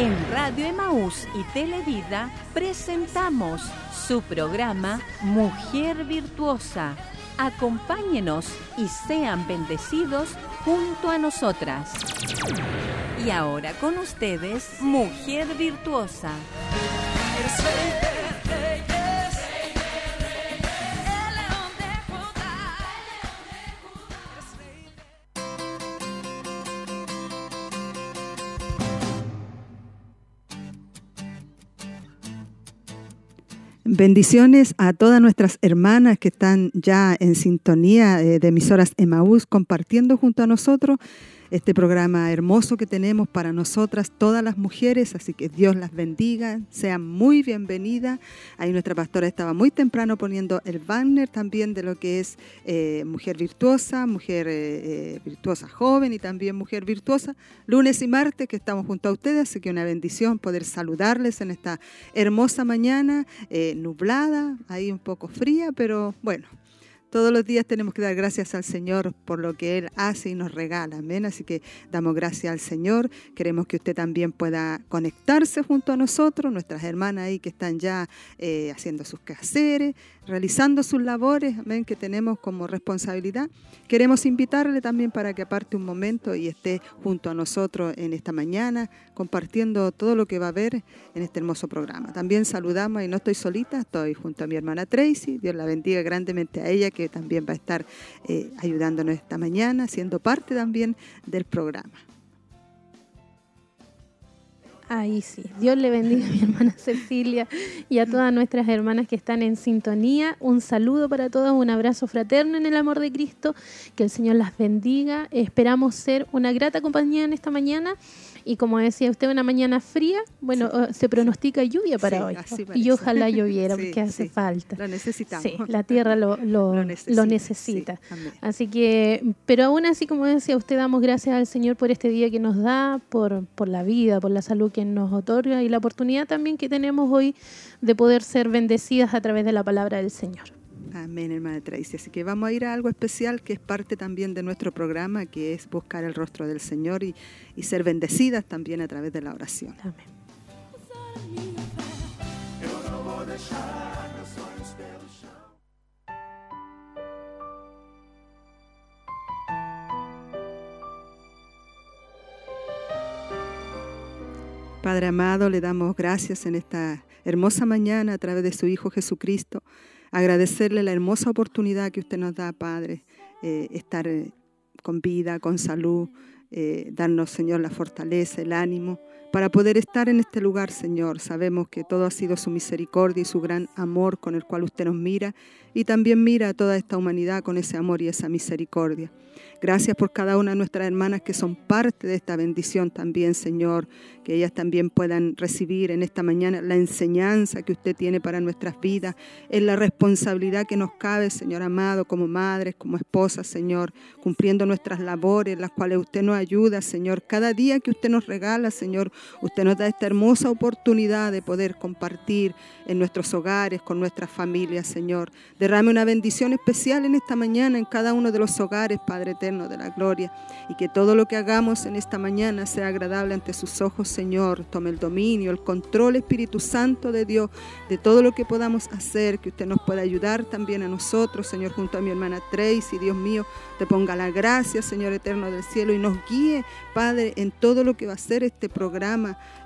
En Radio Emaús y Televida presentamos su programa Mujer Virtuosa. Acompáñenos y sean bendecidos junto a nosotras. Y ahora con ustedes, Mujer Virtuosa. Bendiciones a todas nuestras hermanas que están ya en sintonía eh, de emisoras Emaús compartiendo junto a nosotros este programa hermoso que tenemos para nosotras, todas las mujeres, así que Dios las bendiga, sean muy bienvenidas. Ahí nuestra pastora estaba muy temprano poniendo el banner también de lo que es eh, mujer virtuosa, mujer eh, eh, virtuosa joven y también mujer virtuosa, lunes y martes que estamos junto a ustedes, así que una bendición poder saludarles en esta hermosa mañana, nublada, ahí un poco fría, pero bueno, todos los días tenemos que dar gracias al Señor por lo que Él hace y nos regala. Amén. Así que damos gracias al Señor. Queremos que usted también pueda conectarse junto a nosotros, nuestras hermanas ahí que están ya eh, haciendo sus quehaceres, realizando sus labores, amén, que tenemos como responsabilidad. Queremos invitarle también para que aparte un momento y esté junto a nosotros en esta mañana, compartiendo todo lo que va a haber en este hermoso programa. También saludamos, y no estoy solita, estoy junto a mi hermana Tracy, Dios la bendiga grandemente a ella, también va a estar eh, ayudándonos esta mañana, siendo parte también del programa. Ahí sí. Dios le bendiga a mi hermana Cecilia y a todas nuestras hermanas que están en sintonía. Un saludo para todas, un abrazo fraterno en el amor de Cristo. Que el Señor las bendiga. Esperamos ser una grata compañía en esta mañana y como decía usted, una mañana fría, bueno, se pronostica lluvia para hoy. Y ojalá lloviera, porque hace falta. Lo necesitamos. Sí, la tierra lo, lo, necesita. Así que, pero aún así, como decía usted, damos gracias al Señor por este día que nos da, por, por la vida, por la salud que nos otorga y la oportunidad también que tenemos hoy de poder ser bendecidas a través de la palabra del Señor. Amén, hermana Tracy. Así que vamos a ir a algo especial que es parte también de nuestro programa, que es buscar el rostro del Señor y, ser bendecidas también a través de la oración. Amén. Padre amado, le damos gracias en esta hermosa mañana a través de su Hijo Jesucristo agradecerle la hermosa oportunidad que usted nos da, Padre, eh, estar eh, con vida, con salud, eh, darnos, Señor, la fortaleza, el ánimo, para poder estar en este lugar, Señor. Sabemos que todo ha sido su misericordia y su gran amor con el cual usted nos mira y también mira a toda esta humanidad con ese amor y esa misericordia. Gracias por cada una de nuestras hermanas que son parte de esta bendición también, Señor, que ellas también puedan recibir en esta mañana la enseñanza que usted tiene para nuestras vidas, en la responsabilidad que nos cabe, Señor amado, como madres, como esposas, Señor, cumpliendo nuestras labores, las cuales usted nos ayuda, Señor. Cada día que usted nos regala, Señor, usted nos da esta hermosa oportunidad de poder compartir en nuestros hogares, con nuestras familias, Señor. Derrame una bendición especial en esta mañana en cada uno de los hogares, Padre eterno de la gloria, y que todo lo que hagamos en esta mañana sea agradable ante sus ojos, Señor. Tome el dominio, el control, Espíritu Santo de Dios, de todo lo que podamos hacer, que usted nos pueda ayudar también a nosotros, Señor, junto a mi hermana Tracy, Dios mío, te ponga la gracia, Señor eterno del cielo, y nos guíe, Padre, en todo lo que va a ser este programa.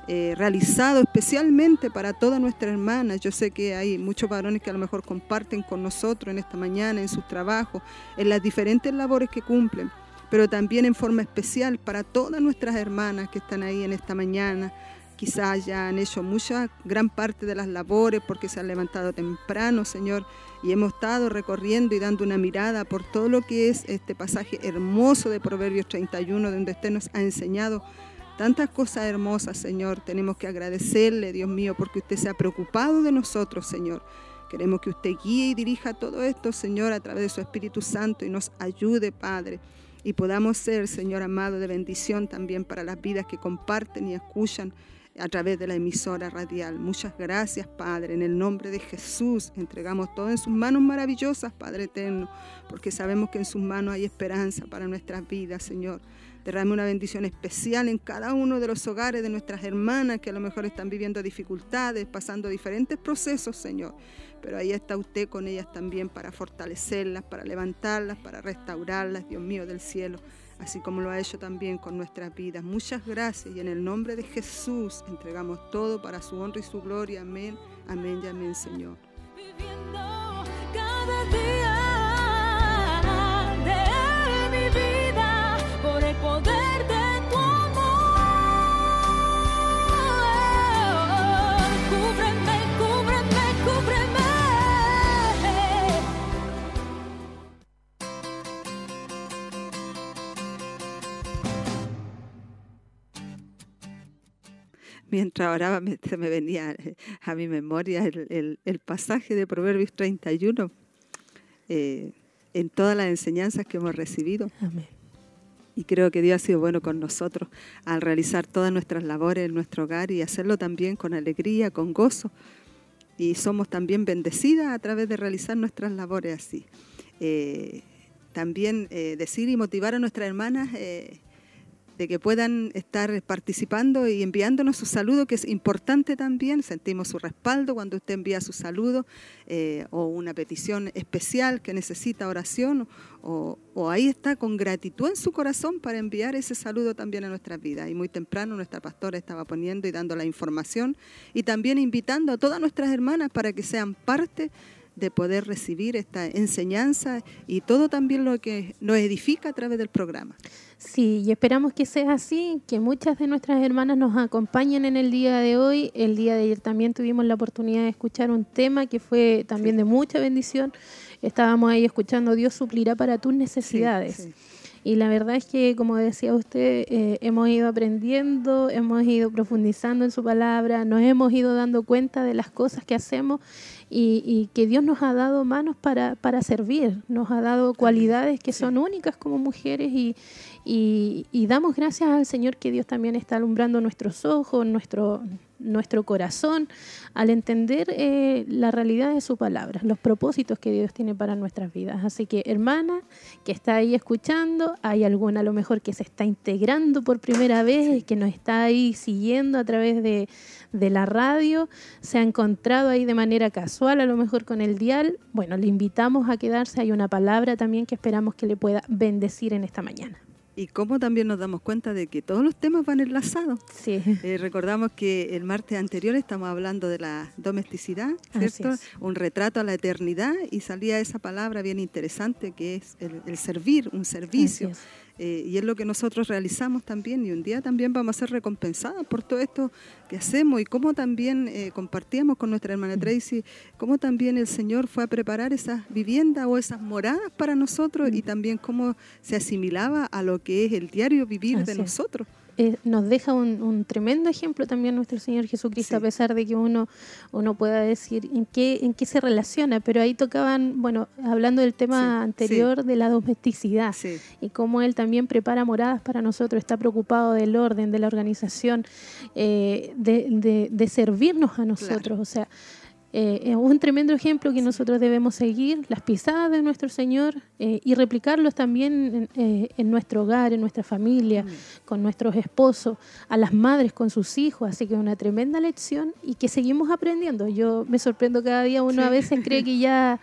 Eh, realizado especialmente para todas nuestras hermanas. Yo sé que hay muchos varones que a lo mejor comparten con nosotros en esta mañana, en sus trabajos, en las diferentes labores que cumplen, pero también en forma especial para todas nuestras hermanas que están ahí en esta mañana. Quizás ya han hecho mucha, gran parte de las labores porque se han levantado temprano, Señor, y hemos estado recorriendo y dando una mirada por todo lo que es este pasaje hermoso de Proverbios 31, donde usted nos ha enseñado Tantas cosas hermosas, Señor, tenemos que agradecerle, Dios mío, porque usted se ha preocupado de nosotros, Señor. Queremos que usted guíe y dirija todo esto, Señor, a través de su Espíritu Santo y nos ayude, Padre. Y podamos ser, Señor amado, de bendición también para las vidas que comparten y escuchan a través de la emisora radial. Muchas gracias, Padre. En el nombre de Jesús entregamos todo en sus manos maravillosas, Padre eterno, porque sabemos que en sus manos hay esperanza para nuestras vidas, Señor. Derrame una bendición especial en cada uno de los hogares de nuestras hermanas que a lo mejor están viviendo dificultades, pasando diferentes procesos, Señor. Pero ahí está usted con ellas también para fortalecerlas, para levantarlas, para restaurarlas, Dios mío del cielo así como lo ha hecho también con nuestras vidas. Muchas gracias y en el nombre de Jesús entregamos todo para su honra y su gloria. Amén, amén y amén, Señor. Mientras oraba se me venía eh, a mi memoria el, pasaje de Proverbios 31 eh, en todas las enseñanzas que hemos recibido. Y creo que Dios ha sido bueno con nosotros al realizar todas nuestras labores en nuestro hogar y hacerlo también con alegría, con gozo. Y somos también bendecidas a través de realizar nuestras labores así. Eh, también decir y motivar a nuestras hermanas de que puedan estar participando y enviándonos su saludo, que es importante también. Sentimos su respaldo cuando usted envía su saludo eh, o una petición especial que necesita oración, o, ahí está con gratitud en su corazón para enviar ese saludo también a nuestra vida. Y muy temprano nuestra pastora estaba poniendo y dando la información y también invitando a todas nuestras hermanas para que sean parte de poder recibir esta enseñanza y todo también lo que nos edifica a través del programa. Sí, y esperamos que sea así, que muchas de nuestras hermanas nos acompañen en el día de hoy. El día de ayer también tuvimos la oportunidad de escuchar un tema que fue también de mucha bendición. Estábamos ahí escuchando Dios suplirá para tus necesidades. Y la verdad es que, como decía usted, eh, hemos ido aprendiendo, hemos ido profundizando en su palabra, nos hemos ido dando cuenta de las cosas que hacemos y, que Dios nos ha dado manos para, para servir, nos ha dado cualidades que son únicas como mujeres y, y, damos gracias al Señor que Dios también está alumbrando nuestros ojos, nuestro, nuestro corazón, al entender eh, la realidad de su palabra, los propósitos que Dios tiene para nuestras vidas. Así que, hermana, que está ahí escuchando, hay alguna a lo mejor que se está integrando por primera vez, que nos está ahí siguiendo a través de, de la radio, se ha encontrado ahí de manera casual, a lo mejor con el dial. Bueno, le invitamos a quedarse, hay una palabra también que esperamos que le pueda bendecir en esta mañana y cómo también nos damos cuenta de que todos los temas van enlazados. Sí. Eh, recordamos que el martes anterior estamos hablando de la domesticidad, ¿cierto? Un retrato a la eternidad y salía esa palabra bien interesante que es el, servir, un servicio. Eh, y es lo que nosotros realizamos también y un día también vamos a ser recompensados por todo esto que hacemos y cómo también eh, compartíamos con nuestra hermana. Tracy, cómo también el Señor fue a preparar esas viviendas o esas moradas para nosotros y también cómo se asimilaba a lo que es el diario vivir de nosotros. Eh, nos deja un, tremendo ejemplo también nuestro Señor Jesucristo, a pesar de que uno, uno pueda decir en qué, en qué se relaciona, pero ahí tocaban, bueno, hablando del tema anterior de la domesticidad y cómo Él también prepara moradas para nosotros, está preocupado del orden, de la organización, eh, de, de, servirnos a nosotros, o sea, eh, es un tremendo ejemplo que nosotros debemos seguir, las pisadas de nuestro Señor eh, y replicarlos también en, eh, nuestro hogar, en nuestra familia, con nuestros esposos, a las madres con sus hijos. Así que es una tremenda lección y que seguimos aprendiendo. Yo me sorprendo cada día, uno a veces cree que ya,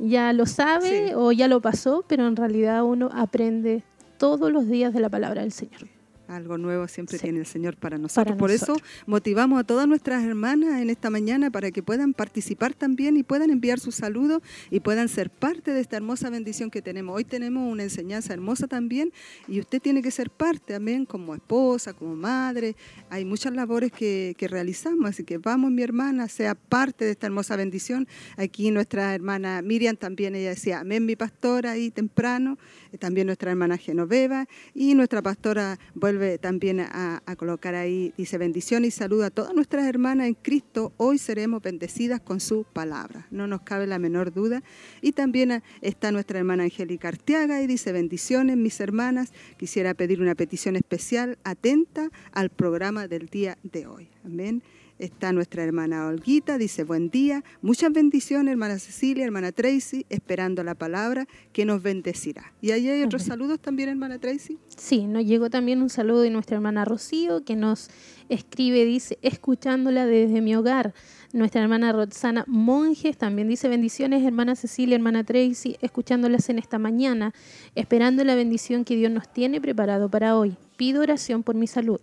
ya lo sabe o ya lo pasó, pero en realidad uno aprende todos los días de la palabra del Señor. Algo nuevo siempre tiene el Señor para nosotros. Por eso motivamos a todas nuestras hermanas en esta mañana para que puedan participar también y puedan enviar sus saludos y puedan ser parte de esta hermosa bendición que tenemos. Hoy tenemos una enseñanza hermosa también y usted tiene que ser parte también como esposa, como madre. Hay muchas labores que, que realizamos, así que vamos mi hermana, sea parte de esta hermosa bendición. Aquí nuestra hermana Miriam también, ella decía, amén mi pastora ahí temprano, también nuestra hermana Genoveva y nuestra pastora vuelve también a, colocar ahí, dice bendición y salud a todas nuestras hermanas en Cristo, hoy seremos bendecidas con su palabra, no nos cabe la menor duda. Y también está nuestra hermana Angélica Arteaga y dice bendiciones mis hermanas, quisiera pedir una petición especial, atenta al programa del día de hoy. Amén. Está nuestra hermana Olguita, dice buen día, muchas bendiciones, hermana Cecilia, hermana Tracy, esperando la palabra que nos bendecirá. ¿Y ahí hay otros saludos también, hermana Tracy? Sí, nos llegó también un saludo de nuestra hermana Rocío, que nos escribe, dice, escuchándola desde mi hogar. Nuestra hermana Roxana Monjes también dice bendiciones, hermana Cecilia, hermana Tracy, escuchándolas en esta mañana, esperando la bendición que Dios nos tiene preparado para hoy. Pido oración por mi salud.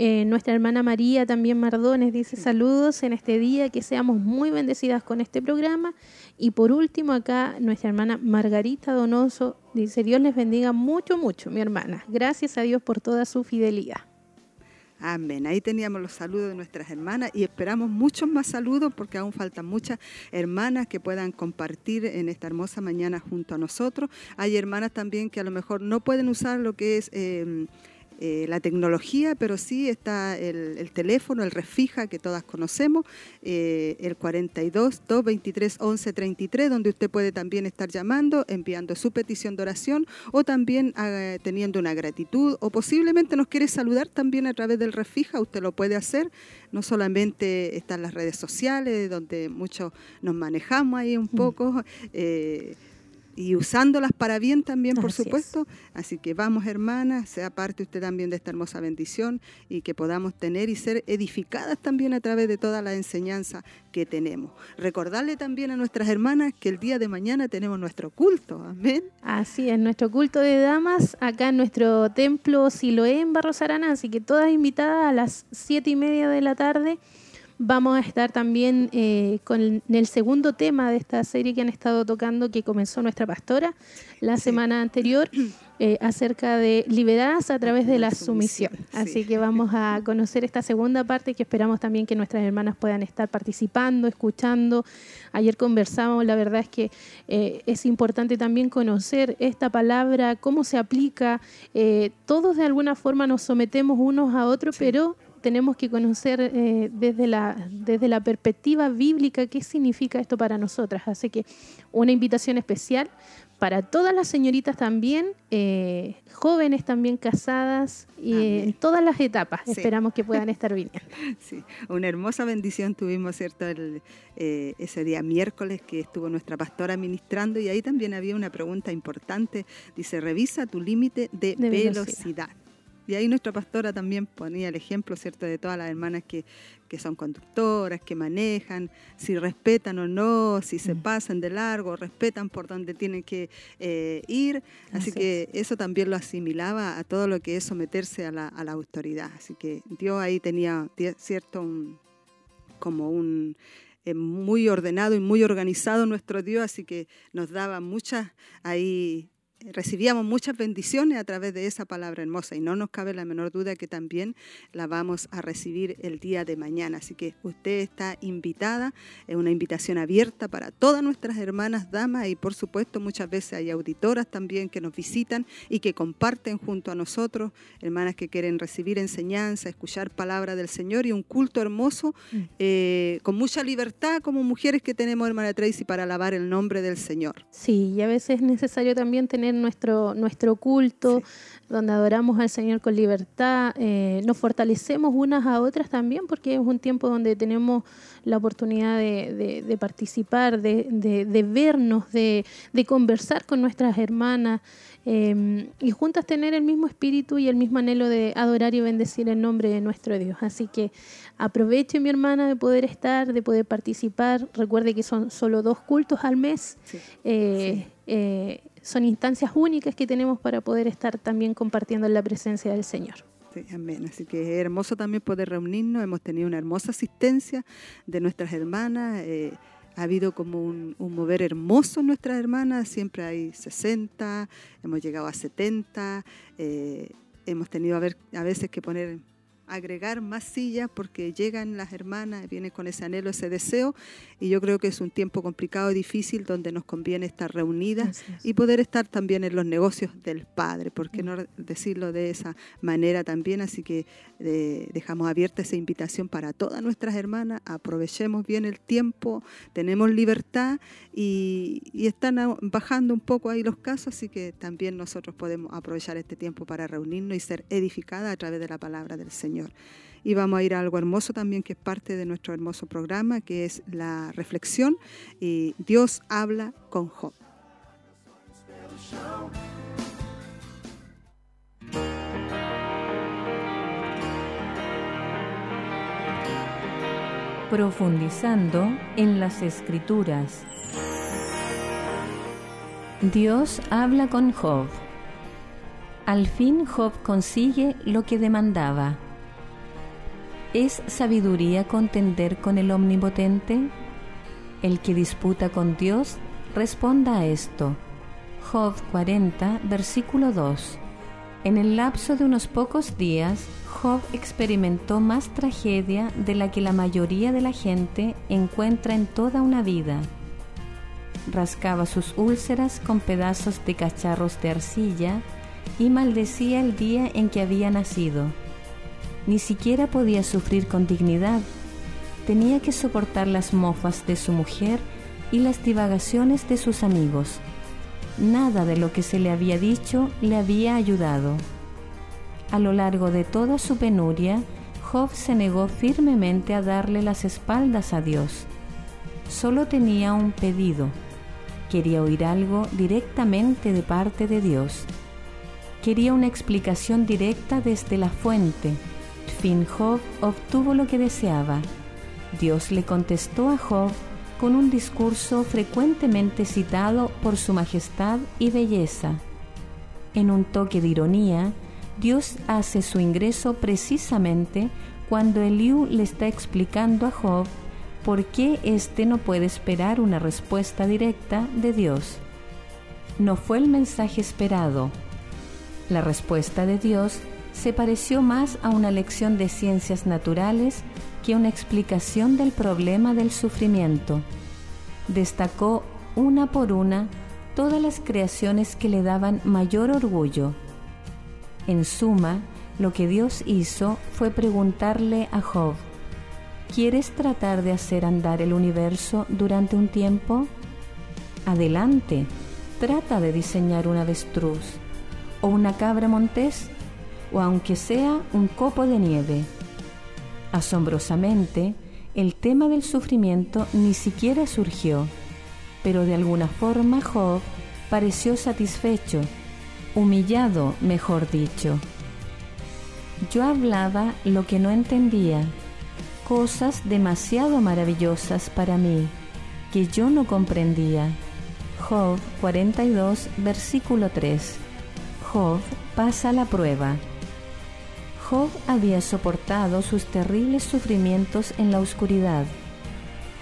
Eh, nuestra hermana María también Mardones dice saludos en este día, que seamos muy bendecidas con este programa. Y por último acá nuestra hermana Margarita Donoso dice Dios les bendiga mucho, mucho, mi hermana. Gracias a Dios por toda su fidelidad. Amén. Ahí teníamos los saludos de nuestras hermanas y esperamos muchos más saludos porque aún faltan muchas hermanas que puedan compartir en esta hermosa mañana junto a nosotros. Hay hermanas también que a lo mejor no pueden usar lo que es... Eh, eh, la tecnología, pero sí está el, teléfono, el refija que todas conocemos, eh, el 42 223 11 33, donde usted puede también estar llamando, enviando su petición de oración o también ah, teniendo una gratitud o posiblemente nos quiere saludar también a través del refija, usted lo puede hacer. No solamente están las redes sociales, donde muchos nos manejamos ahí un mm. poco. Y usándolas para bien también, por supuesto. Así que vamos, hermanas, sea parte usted también de esta hermosa bendición y que podamos tener y ser edificadas también a través de toda la enseñanza que tenemos. Recordarle también a nuestras hermanas que el día de mañana tenemos nuestro culto. Amén. Así es, nuestro culto de damas acá en nuestro templo Siloé en Barros Arana. Así que todas invitadas a las siete y media de la tarde Vamos a estar también eh, con el, segundo tema de esta serie que han estado tocando, que comenzó nuestra pastora la semana anterior, eh, acerca de liberadas a través de la, sumisión. Así que vamos a conocer esta segunda parte que esperamos también que nuestras hermanas puedan estar participando, escuchando. Ayer conversamos, la verdad es que eh, es importante también conocer esta palabra, cómo se aplica. todos de alguna forma nos sometemos unos a otros, pero tenemos que conocer eh, desde, la, desde la perspectiva bíblica qué significa esto para nosotras. Así que una invitación especial para todas las señoritas también, eh, jóvenes también casadas y en todas las etapas. Esperamos que puedan estar viniendo. Sí, una hermosa bendición tuvimos, ¿cierto? Eh, ese día miércoles que estuvo nuestra pastora ministrando y ahí también había una pregunta importante. Dice, revisa tu límite de, velocidad. Y ahí nuestra pastora también ponía el ejemplo, ¿cierto?, de todas las hermanas que, son conductoras, que manejan, si respetan o no, si se mm. pasan de largo, respetan por donde tienen que eh, ir. Así, que eso también lo asimilaba a todo lo que es someterse a la, autoridad. Así que Dios ahí tenía, cierto, como un eh, muy ordenado y muy organizado nuestro Dios, así que nos daba muchas ahí recibíamos muchas bendiciones a través de esa palabra hermosa y no nos cabe la menor duda que también la vamos a recibir el día de mañana. Así que usted está invitada, es una invitación abierta para todas nuestras hermanas damas y por supuesto muchas veces hay auditoras también que nos visitan y que comparten junto a nosotros, hermanas que quieren recibir enseñanza, escuchar palabra del Señor y un culto hermoso mm. eh, con mucha libertad como mujeres que tenemos, hermana Tracy, para alabar el nombre del Señor. Sí, y a veces es necesario también tener nuestro, nuestro culto, donde adoramos al Señor con libertad, eh, nos fortalecemos unas a otras también, porque es un tiempo donde tenemos la oportunidad de, participar, de, vernos, de, conversar con nuestras hermanas em, y juntas tener el mismo espíritu y el mismo anhelo de adorar y bendecir el nombre de nuestro Dios. Así que aproveche mi hermana de poder estar, de poder participar. Recuerde que son solo dos cultos al mes. Eh, eh, son instancias únicas que tenemos para poder estar también compartiendo en la presencia del Señor. Sí, amén. Así que es hermoso también poder reunirnos. Hemos tenido una hermosa asistencia de nuestras hermanas. Eh, ha habido como un, mover hermoso en nuestras hermanas. Siempre hay 60, hemos llegado a 70. Eh, hemos tenido a, a veces que poner agregar más sillas porque llegan las hermanas, vienen con ese anhelo, ese deseo, y yo creo que es un tiempo complicado y difícil donde nos conviene estar reunidas y poder estar también en los negocios del Padre, ¿por qué no decirlo de esa manera también? Así que eh, dejamos abierta esa invitación para todas nuestras hermanas, aprovechemos bien el tiempo, tenemos libertad y, y están bajando un poco ahí los casos, así que también nosotros podemos aprovechar este tiempo para reunirnos y ser edificadas a través de la palabra del Señor. Y vamos a ir a algo hermoso también que es parte de nuestro hermoso programa, que es la reflexión. Y Dios habla con Job. Profundizando en las escrituras. Dios habla con Job. Al fin Job consigue lo que demandaba. ¿Es sabiduría contender con el Omnipotente? El que disputa con Dios, responda a esto. Job 40, versículo 2. En el lapso de unos pocos días, Job experimentó más tragedia de la que la mayoría de la gente encuentra en toda una vida. Rascaba sus úlceras con pedazos de cacharros de arcilla y maldecía el día en que había nacido. Ni siquiera podía sufrir con dignidad. Tenía que soportar las mofas de su mujer y las divagaciones de sus amigos. Nada de lo que se le había dicho le había ayudado. A lo largo de toda su penuria, Job se negó firmemente a darle las espaldas a Dios. Solo tenía un pedido. Quería oír algo directamente de parte de Dios quería una explicación directa desde la fuente. Fin Job obtuvo lo que deseaba. Dios le contestó a Job con un discurso frecuentemente citado por su majestad y belleza. En un toque de ironía, Dios hace su ingreso precisamente cuando Eliú le está explicando a Job por qué éste no puede esperar una respuesta directa de Dios. No fue el mensaje esperado, la respuesta de Dios se pareció más a una lección de ciencias naturales que una explicación del problema del sufrimiento. Destacó una por una todas las creaciones que le daban mayor orgullo. En suma, lo que Dios hizo fue preguntarle a Job, ¿quieres tratar de hacer andar el universo durante un tiempo? Adelante, trata de diseñar un avestruz o una cabra montés o aunque sea un copo de nieve. Asombrosamente, el tema del sufrimiento ni siquiera surgió, pero de alguna forma Job pareció satisfecho, humillado, mejor dicho. Yo hablaba lo que no entendía, cosas demasiado maravillosas para mí, que yo no comprendía. Job 42, versículo 3. Job pasa la prueba. Job había soportado sus terribles sufrimientos en la oscuridad.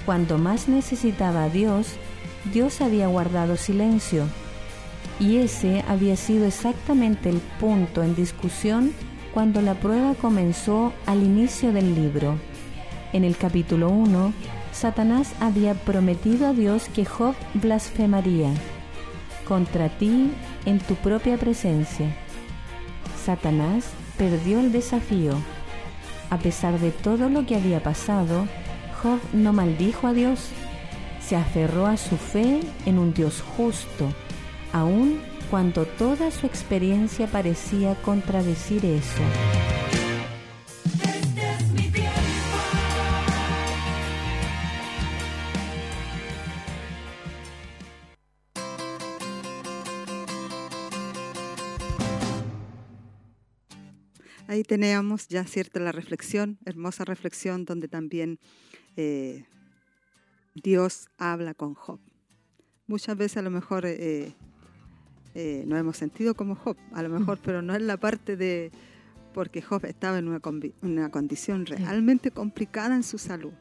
Cuando más necesitaba a Dios, Dios había guardado silencio. Y ese había sido exactamente el punto en discusión cuando la prueba comenzó al inicio del libro. En el capítulo 1, Satanás había prometido a Dios que Job blasfemaría. Contra ti en tu propia presencia. Satanás perdió el desafío. A pesar de todo lo que había pasado, Job no maldijo a Dios, se aferró a su fe en un Dios justo, aun cuando toda su experiencia parecía contradecir eso. Ahí teníamos ya cierta la reflexión, hermosa reflexión donde también eh, Dios habla con Job. Muchas veces a lo mejor eh, eh, nos hemos sentido como Job, a lo mejor, pero no es la parte de porque Job estaba en una, una condición realmente complicada en su salud.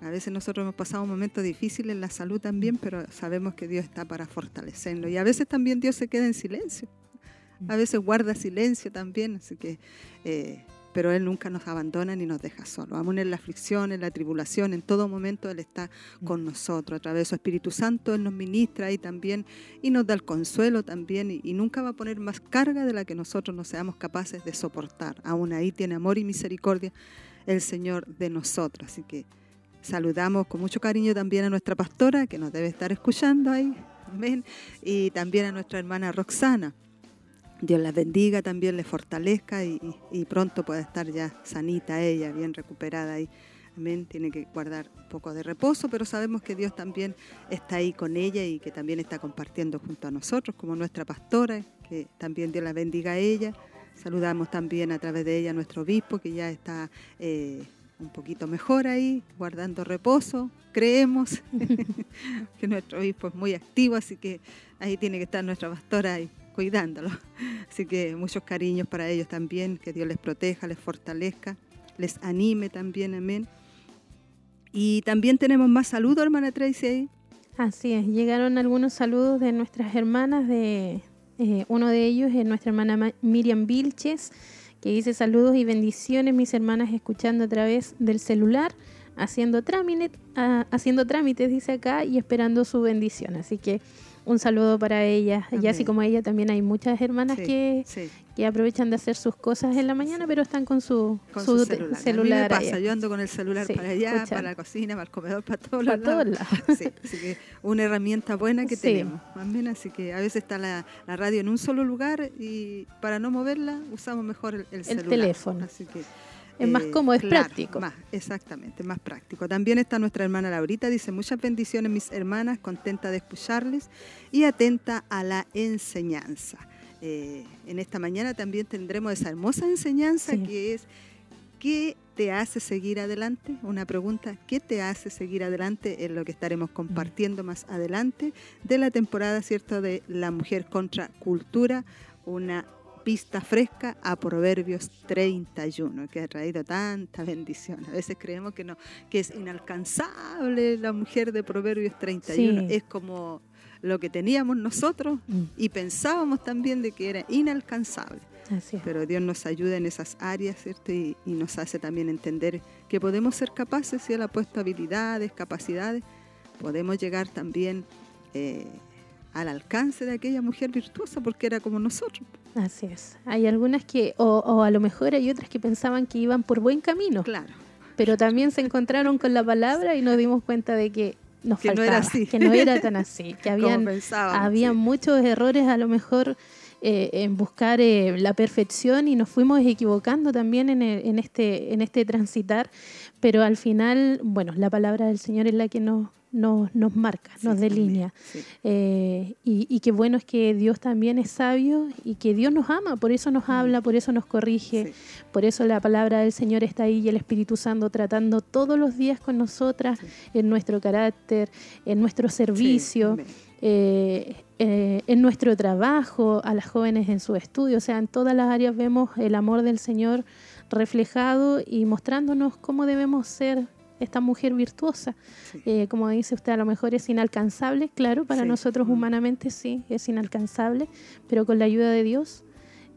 A veces nosotros hemos pasado un momento difícil en la salud también, pero sabemos que Dios está para fortalecerlo. Y a veces también Dios se queda en silencio a veces guarda silencio también, así que eh, pero Él nunca nos abandona ni nos deja solos. Aún en la aflicción, en la tribulación, en todo momento Él está con nosotros. A través de su Espíritu Santo Él nos ministra y también y nos da el consuelo también y, y nunca va a poner más carga de la que nosotros no seamos capaces de soportar. Aún ahí tiene amor y misericordia el Señor de nosotros. Así que saludamos con mucho cariño también a nuestra pastora que nos debe estar escuchando ahí. Amén. Y también a nuestra hermana Roxana. Dios la bendiga, también le fortalezca y, y, pronto pueda estar ya sanita ella, bien recuperada ahí. Amén. Tiene que guardar un poco de reposo, pero sabemos que Dios también está ahí con ella y que también está compartiendo junto a nosotros como nuestra pastora, que también Dios la bendiga a ella. Saludamos también a través de ella a nuestro obispo que ya está eh, un poquito mejor ahí, guardando reposo. Creemos que nuestro obispo es muy activo, así que ahí tiene que estar nuestra pastora ahí cuidándolo. Así que muchos cariños para ellos también, que Dios les proteja, les fortalezca, les anime también, amén. Y también tenemos más saludos, hermana Tracy. Así es, llegaron algunos saludos de nuestras hermanas, de eh, uno de ellos es nuestra hermana Miriam Vilches, que dice saludos y bendiciones, mis hermanas escuchando a través del celular, haciendo, trámite, ah, haciendo trámites, dice acá, y esperando su bendición. Así que un saludo para ella. Y así como ella, también hay muchas hermanas que, que aprovechan de hacer sus cosas en la mañana, pero están con su, su, celular. pasa, yo ando con el celular para allá, para la cocina, para el comedor, para todos para lados. Sí, así que una herramienta buena que tenemos. Así que a veces está la, la, radio en un solo lugar y para no moverla usamos mejor el, el celular. El teléfono. Así que es más cómodo, es práctico. Más, exactamente, más práctico. También está nuestra hermana Laurita, dice muchas bendiciones mis hermanas, contenta de escucharles y atenta a la enseñanza. Eh, en esta mañana también tendremos esa hermosa enseñanza que es ¿qué te hace seguir adelante? Una pregunta, ¿qué te hace seguir adelante? Es lo que estaremos compartiendo más adelante de la temporada, ¿cierto?, de La Mujer contra Cultura, una pista fresca a Proverbios 31, que ha traído tanta bendición. A veces creemos que no, que es inalcanzable la mujer de Proverbios 31. Es como lo que teníamos nosotros mm. y pensábamos también de que era inalcanzable. Pero Dios nos ayuda en esas áreas, ¿cierto? Y, nos hace también entender que podemos ser capaces, si Él ha puesto habilidades, capacidades, podemos llegar también eh, al alcance de aquella mujer virtuosa porque era como nosotros. Así es. Hay algunas que, o, a lo mejor hay otras que pensaban que iban por buen camino. Claro. Pero también se encontraron con la palabra y nos dimos cuenta de que nos que faltaba, no era así. que no era tan así, que habían, habían muchos errores a lo mejor eh, en buscar eh, la perfección y nos fuimos equivocando también en, en, este, en este transitar, pero al final, bueno, la palabra del Señor es la que nos, nos, nos marca, nos delinea. Eh, y, qué bueno es que Dios también es sabio y que Dios nos ama, por eso nos mm. habla, por eso nos corrige, por eso la palabra del Señor está ahí y el Espíritu Santo tratando todos los días con nosotras en nuestro carácter, en nuestro servicio. Eh, eh, en nuestro trabajo, a las jóvenes en su estudio, o sea, en todas las áreas vemos el amor del Señor reflejado y mostrándonos cómo debemos ser esta mujer virtuosa. Eh, como dice usted, a lo mejor es inalcanzable, claro, para nosotros humanamente sí, es inalcanzable, pero con la ayuda de Dios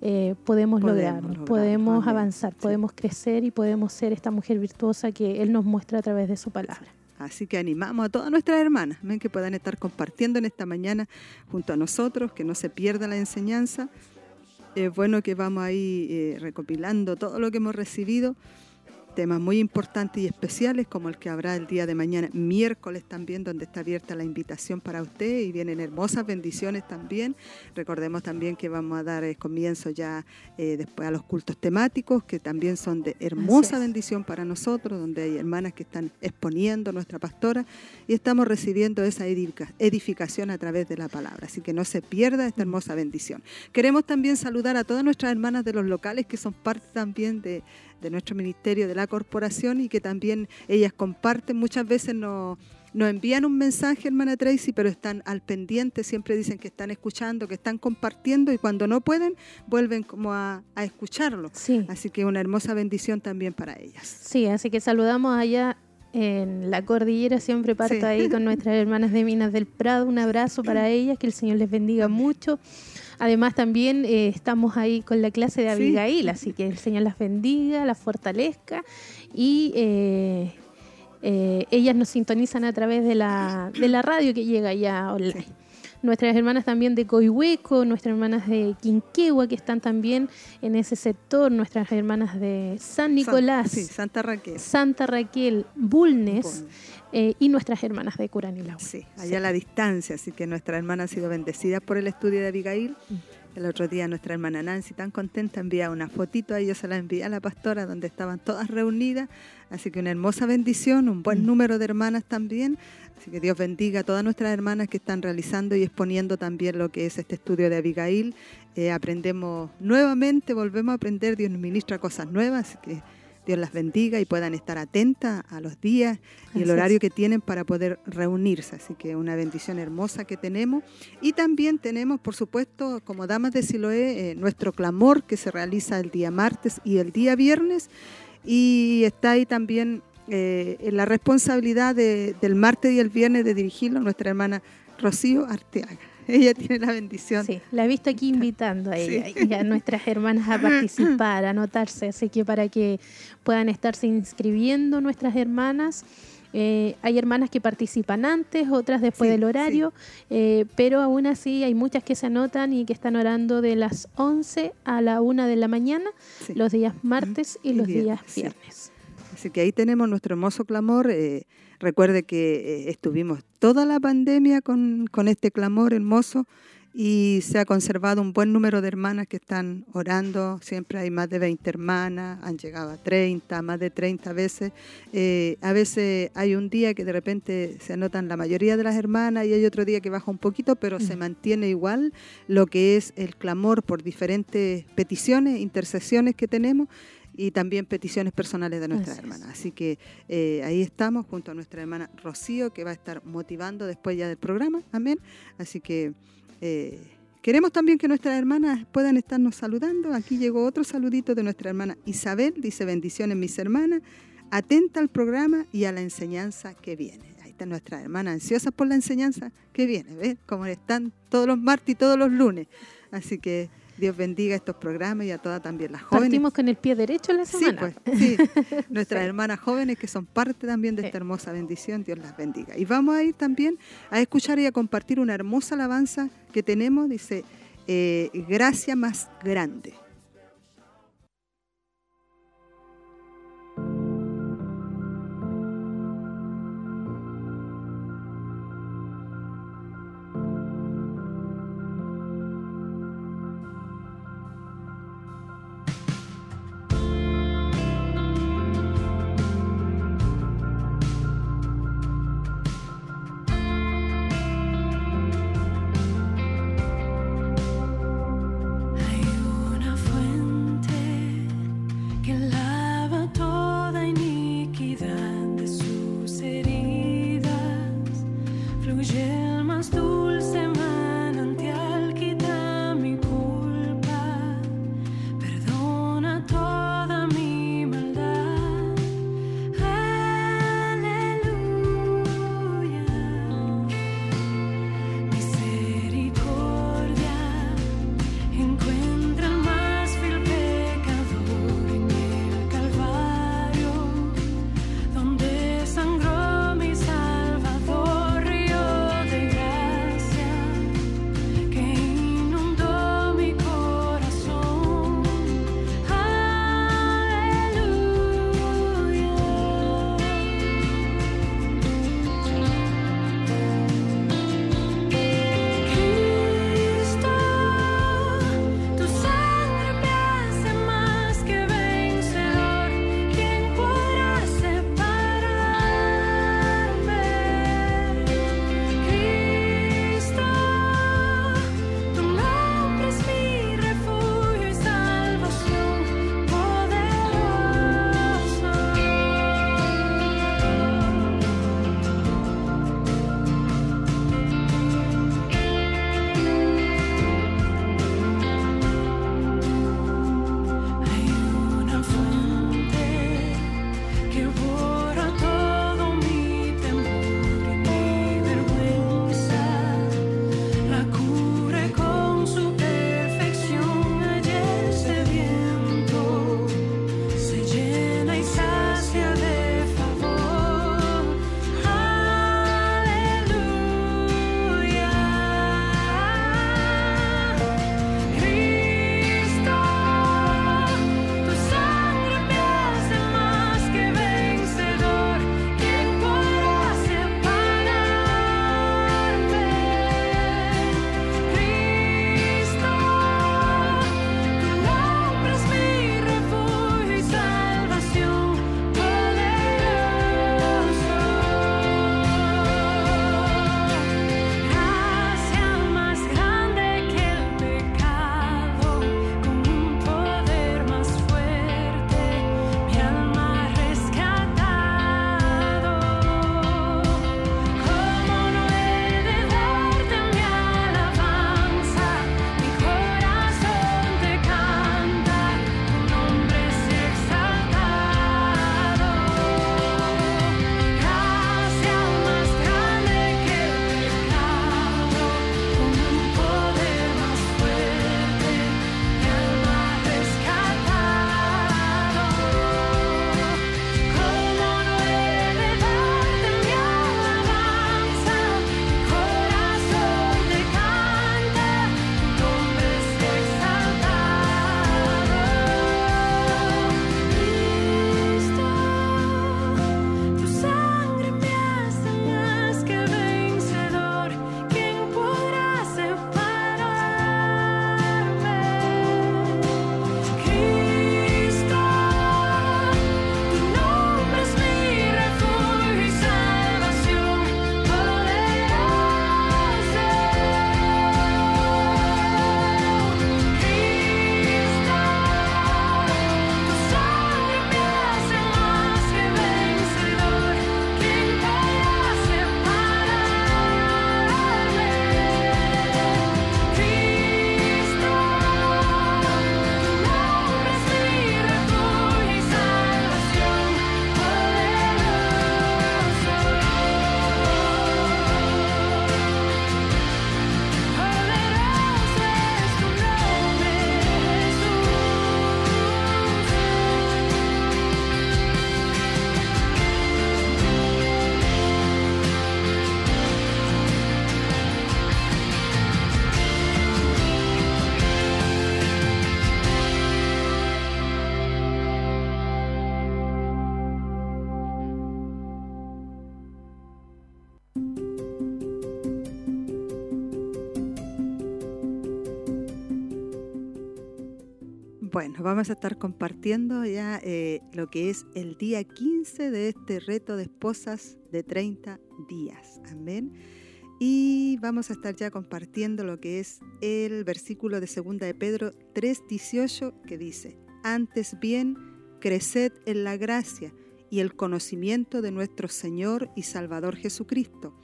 eh, podemos, lograrlo, podemos avanzar, podemos crecer y podemos ser esta mujer virtuosa que Él nos muestra a través de su palabra. Así que animamos a todas nuestras hermanas ¿ven? que puedan estar compartiendo en esta mañana junto a nosotros, que no se pierda la enseñanza. Es bueno que vamos ahí eh, recopilando todo lo que hemos recibido temas muy importantes y especiales como el que habrá el día de mañana, miércoles también, donde está abierta la invitación para usted y vienen hermosas bendiciones también. Recordemos también que vamos a dar eh, comienzo ya eh, después a los cultos temáticos, que también son de hermosa bendición para nosotros, donde hay hermanas que están exponiendo nuestra pastora y estamos recibiendo esa edificación a través de la palabra. Así que no se pierda esta hermosa bendición. Queremos también saludar a todas nuestras hermanas de los locales que son parte también de de nuestro ministerio, de la corporación y que también ellas comparten. Muchas veces nos, nos envían un mensaje, hermana Tracy, pero están al pendiente, siempre dicen que están escuchando, que están compartiendo y cuando no pueden vuelven como a, escucharlo. Así que una hermosa bendición también para ellas. Sí, así que saludamos allá en la cordillera, siempre parto ahí con nuestras hermanas de Minas del Prado. Un abrazo para ellas, que el Señor les bendiga mucho. Además también eh, estamos ahí con la clase de Abigail, así que el Señor las bendiga, las fortalezca y eh, eh, ellas nos sintonizan a través de la, de la radio que llega ya online nuestras hermanas también de Coihueco, nuestras hermanas de Quinquegua, que están también en ese sector, nuestras hermanas de San Nicolás, Santa Raquel, Santa Raquel, Bulnes, eh, y nuestras hermanas de Curanilagua. Sí, allá a la distancia, así que nuestra hermana ha sido bendecida por el estudio de Abigail. Mm. El otro día nuestra hermana Nancy, tan contenta, envía una fotito, ahí yo se la envié a la pastora, donde estaban todas reunidas. Así que una hermosa bendición, un buen mm. número de hermanas también. Así que Dios bendiga a todas nuestras hermanas que están realizando y exponiendo también lo que es este estudio de Abigail. Eh, aprendemos nuevamente, volvemos a aprender, Dios nos ministra cosas nuevas, así que Dios las bendiga y puedan estar atentas a los días y el horario que tienen para poder reunirse. Así que una bendición hermosa que tenemos. Y también tenemos, por supuesto, como damas de Siloé, eh, nuestro clamor que se realiza el día martes y el día viernes. Y está ahí también eh, la responsabilidad del martes y el viernes de dirigirlo nuestra hermana Rocío Arteaga. Ella tiene la bendición. Sí, la he visto aquí invitando a ella y a nuestras hermanas a participar, a anotarse, así que para que puedan estarse inscribiendo nuestras hermanas. Eh, hay hermanas que participan antes, otras después del horario, eh, pero aún así hay muchas que se anotan y que están orando de las 11 a la 1 de la mañana, los días martes y, los días viernes. Así que ahí tenemos nuestro hermoso clamor. Eh, recuerde que eh, estuvimos toda la pandemia con, este clamor hermoso y se ha conservado un buen número de hermanas que están orando. Siempre hay más de 20 hermanas, han llegado a 30, más de 30 veces. Eh, a veces hay un día que de repente se anotan la mayoría de las hermanas y hay otro día que baja un poquito, pero se mm. mantiene igual lo que es el clamor por diferentes peticiones, intercesiones que tenemos y también peticiones personales de nuestra hermana. Así que eh, ahí estamos junto a nuestra hermana Rocío, que va a estar motivando después ya del programa. Amén. Así que eh, queremos también que nuestras hermanas puedan estarnos saludando. Aquí llegó otro saludito de nuestra hermana Isabel. Dice bendiciones mis hermanas. Atenta al programa y a la enseñanza que viene. Ahí está nuestra hermana ansiosa por la enseñanza que viene. ¿Ves? Como están todos los martes y todos los lunes. Así que Dios bendiga estos programas y a todas también las jóvenes. Partimos con el pie derecho en la semana. Sí, pues, Nuestras hermanas jóvenes que son parte también de esta hermosa bendición, Dios las bendiga. Y vamos a ir también a escuchar y a compartir una hermosa alabanza que tenemos, dice, eh, gracia más grande. Vamos a estar compartiendo ya eh, lo que es el día 15 de este reto de esposas de 30 días. Amén. Y vamos a estar ya compartiendo lo que es el versículo de 2 de Pedro 3:18 que dice, antes bien, creced en la gracia y el conocimiento de nuestro Señor y Salvador Jesucristo.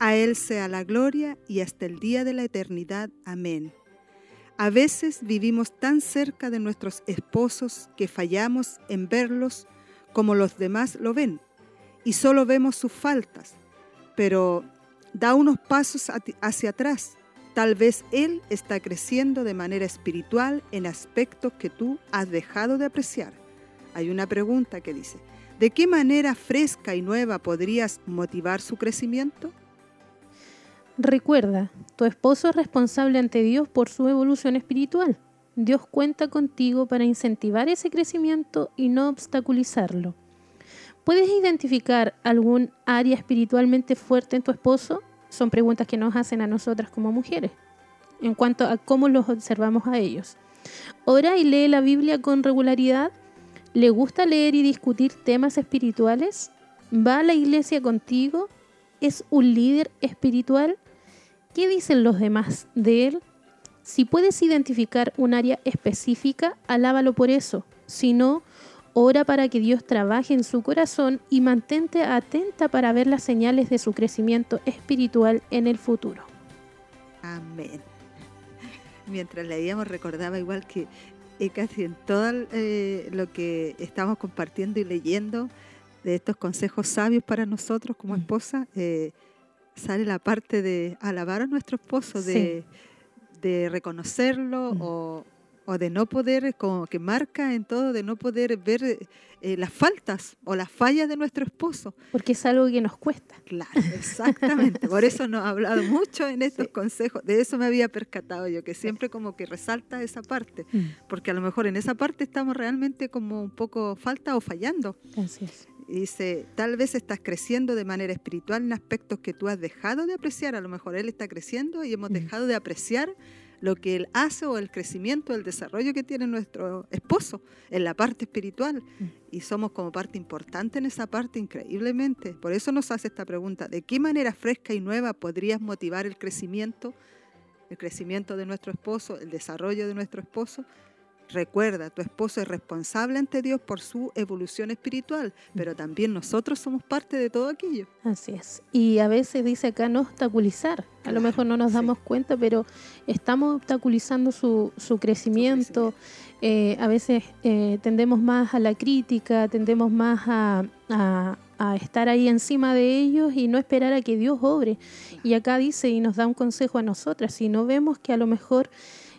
A Él sea la gloria y hasta el día de la eternidad. Amén. A veces vivimos tan cerca de nuestros esposos que fallamos en verlos como los demás lo ven y solo vemos sus faltas, pero da unos pasos hacia atrás. Tal vez Él está creciendo de manera espiritual en aspectos que tú has dejado de apreciar. Hay una pregunta que dice, ¿de qué manera fresca y nueva podrías motivar su crecimiento? Recuerda, tu esposo es responsable ante Dios por su evolución espiritual. Dios cuenta contigo para incentivar ese crecimiento y no obstaculizarlo. ¿Puedes identificar algún área espiritualmente fuerte en tu esposo? Son preguntas que nos hacen a nosotras como mujeres, en cuanto a cómo los observamos a ellos. ¿Ora y lee la Biblia con regularidad? ¿Le gusta leer y discutir temas espirituales? ¿Va a la iglesia contigo? ¿Es un líder espiritual? ¿Qué dicen los demás de él? Si puedes identificar un área específica, alábalo por eso. Si no, ora para que Dios trabaje en su corazón y mantente atenta para ver las señales de su crecimiento espiritual en el futuro. Amén. Mientras leíamos recordaba igual que eh, casi en todo eh, lo que estamos compartiendo y leyendo de estos consejos sabios para nosotros como mm. esposa, eh, sale la parte de alabar a nuestro esposo, de, reconocerlo mm. o, de no poder, como que marca en todo, de no poder ver eh, las faltas o las fallas de nuestro esposo. Porque es algo que nos cuesta. Claro, exactamente. Por eso nos ha hablado mucho en estos consejos. De eso me había percatado yo, que siempre como que resalta esa parte. Mm. Porque a lo mejor en esa parte estamos realmente como un poco falta o fallando. Así es dice, tal vez estás creciendo de manera espiritual en aspectos que tú has dejado de apreciar. A lo mejor él está creciendo y hemos mm. dejado de apreciar lo que él hace o el crecimiento, el desarrollo que tiene nuestro esposo en la parte espiritual. Mm. Y somos como parte importante en esa parte increíblemente. Por eso nos hace esta pregunta, ¿de qué manera fresca y nueva podrías motivar el crecimiento? El crecimiento de nuestro esposo, el desarrollo de nuestro esposo, Recuerda, tu esposo es responsable ante Dios por su evolución espiritual, pero también nosotros somos parte de todo aquello. Así es. Y a veces dice acá no obstaculizar. A lo mejor no nos damos cuenta, pero estamos obstaculizando su, su, crecimiento. Eh, a veces eh, tendemos más a la crítica, tendemos más a, a, estar ahí encima de ellos y no esperar a que Dios obre. Y acá dice y nos da un consejo a nosotras. Si no vemos que a lo mejor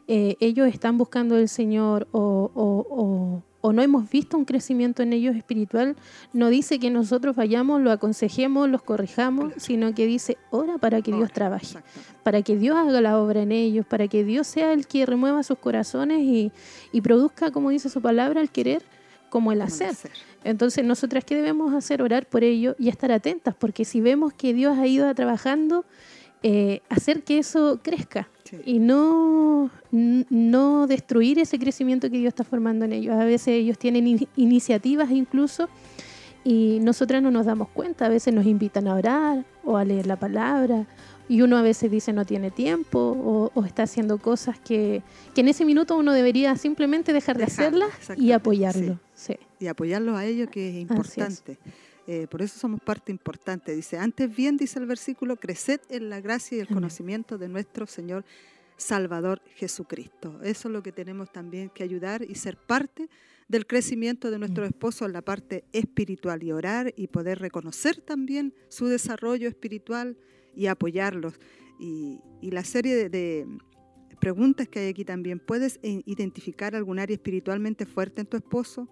eh, ellos están buscando el Señor o, o, o, no hemos visto un crecimiento en ellos espiritual, no dice que nosotros vayamos, lo aconsejemos, los corrijamos, sino que dice, ora para que Dios trabaje, para que Dios haga la obra en ellos, para que Dios sea el que remueva sus corazones y, y produzca, como dice su palabra, el querer como el hacer. Entonces, nosotras, ¿qué debemos hacer? Orar por ello y estar atentas, porque si vemos que Dios ha ido trabajando, eh, hacer que eso crezca y no, no destruir ese crecimiento que Dios está formando en ellos. A veces ellos tienen iniciativas incluso y nosotras no nos damos cuenta. A veces nos invitan a orar o a leer la palabra y uno a veces dice no tiene tiempo o, está haciendo cosas que, que, en ese minuto uno debería simplemente dejar de hacerlas y apoyarlo. Y apoyarlo a ellos que es importante. Eh, por eso somos parte importante. Dice, antes bien, dice el versículo, creced en la gracia y el conocimiento de nuestro Señor Salvador Jesucristo. Eso es lo que tenemos también que ayudar y ser parte del crecimiento de nuestro esposo en la parte espiritual y orar y poder reconocer también su desarrollo espiritual y apoyarlos. Y, la serie de, de preguntas que hay aquí también, ¿puedes identificar algún área espiritualmente fuerte en tu esposo?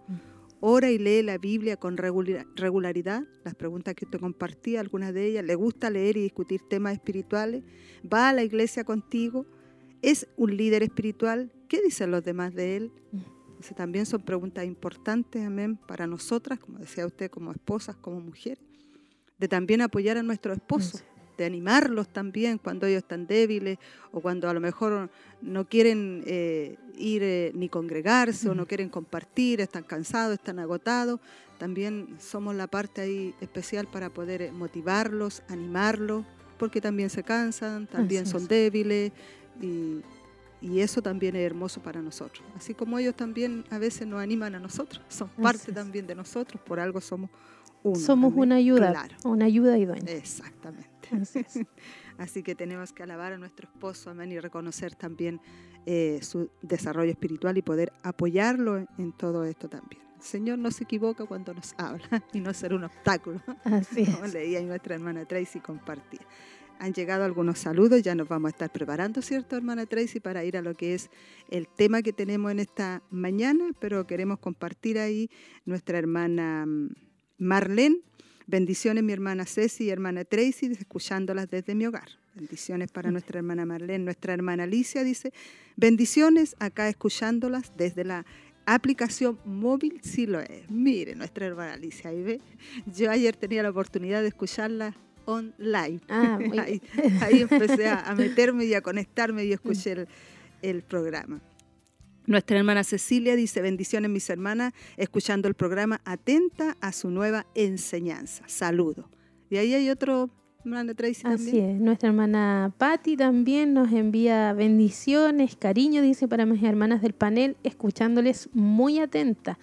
Ora y lee la Biblia con regularidad, las preguntas que usted compartía, algunas de ellas, le gusta leer y discutir temas espirituales, va a la iglesia contigo, es un líder espiritual, ¿qué dicen los demás de él? Entonces, también son preguntas importantes, amén, para nosotras, como decía usted, como esposas, como mujeres, de también apoyar a nuestro esposo de animarlos también cuando ellos están débiles o cuando a lo mejor no quieren eh, ir eh, ni congregarse o no quieren compartir, están cansados, están agotados. También somos la parte ahí especial para poder eh, motivarlos, animarlos, porque también se cansan, también son débiles y, y eso también es hermoso para nosotros. Así como ellos también a veces nos animan a nosotros, son parte también de nosotros, por algo somos uno. Somos una ayuda, una ayuda idónea. Exactamente. Así, que tenemos que alabar a nuestro esposo, amén, y reconocer también eh, su desarrollo espiritual y poder apoyarlo en todo esto también. El Señor no se equivoca cuando nos habla y no ser un obstáculo. Así Como leía nuestra hermana Tracy compartía. Han llegado algunos saludos, ya nos vamos a estar preparando, ¿cierto, hermana Tracy, para ir a lo que es el tema que tenemos en esta mañana, pero queremos compartir ahí nuestra hermana mm, Marlene. Bendiciones mi hermana Ceci y hermana Tracy, escuchándolas desde mi hogar. Bendiciones para nuestra hermana Marlene. Nuestra hermana Alicia dice, bendiciones acá escuchándolas desde la aplicación móvil, sí lo es. Mire, nuestra hermana Alicia, ahí ve. Yo ayer tenía la oportunidad de escucharla online. Ah, ahí, ahí, empecé a, a, meterme y a conectarme y escuché el, el, programa. Nuestra hermana Cecilia dice, bendiciones mis hermanas, escuchando el programa, atenta a su nueva enseñanza. Saludo. Y ahí hay otro, hermana Tracy Así también. es, nuestra hermana Patti también nos envía bendiciones, cariño, dice para mis hermanas del panel, escuchándoles muy atenta.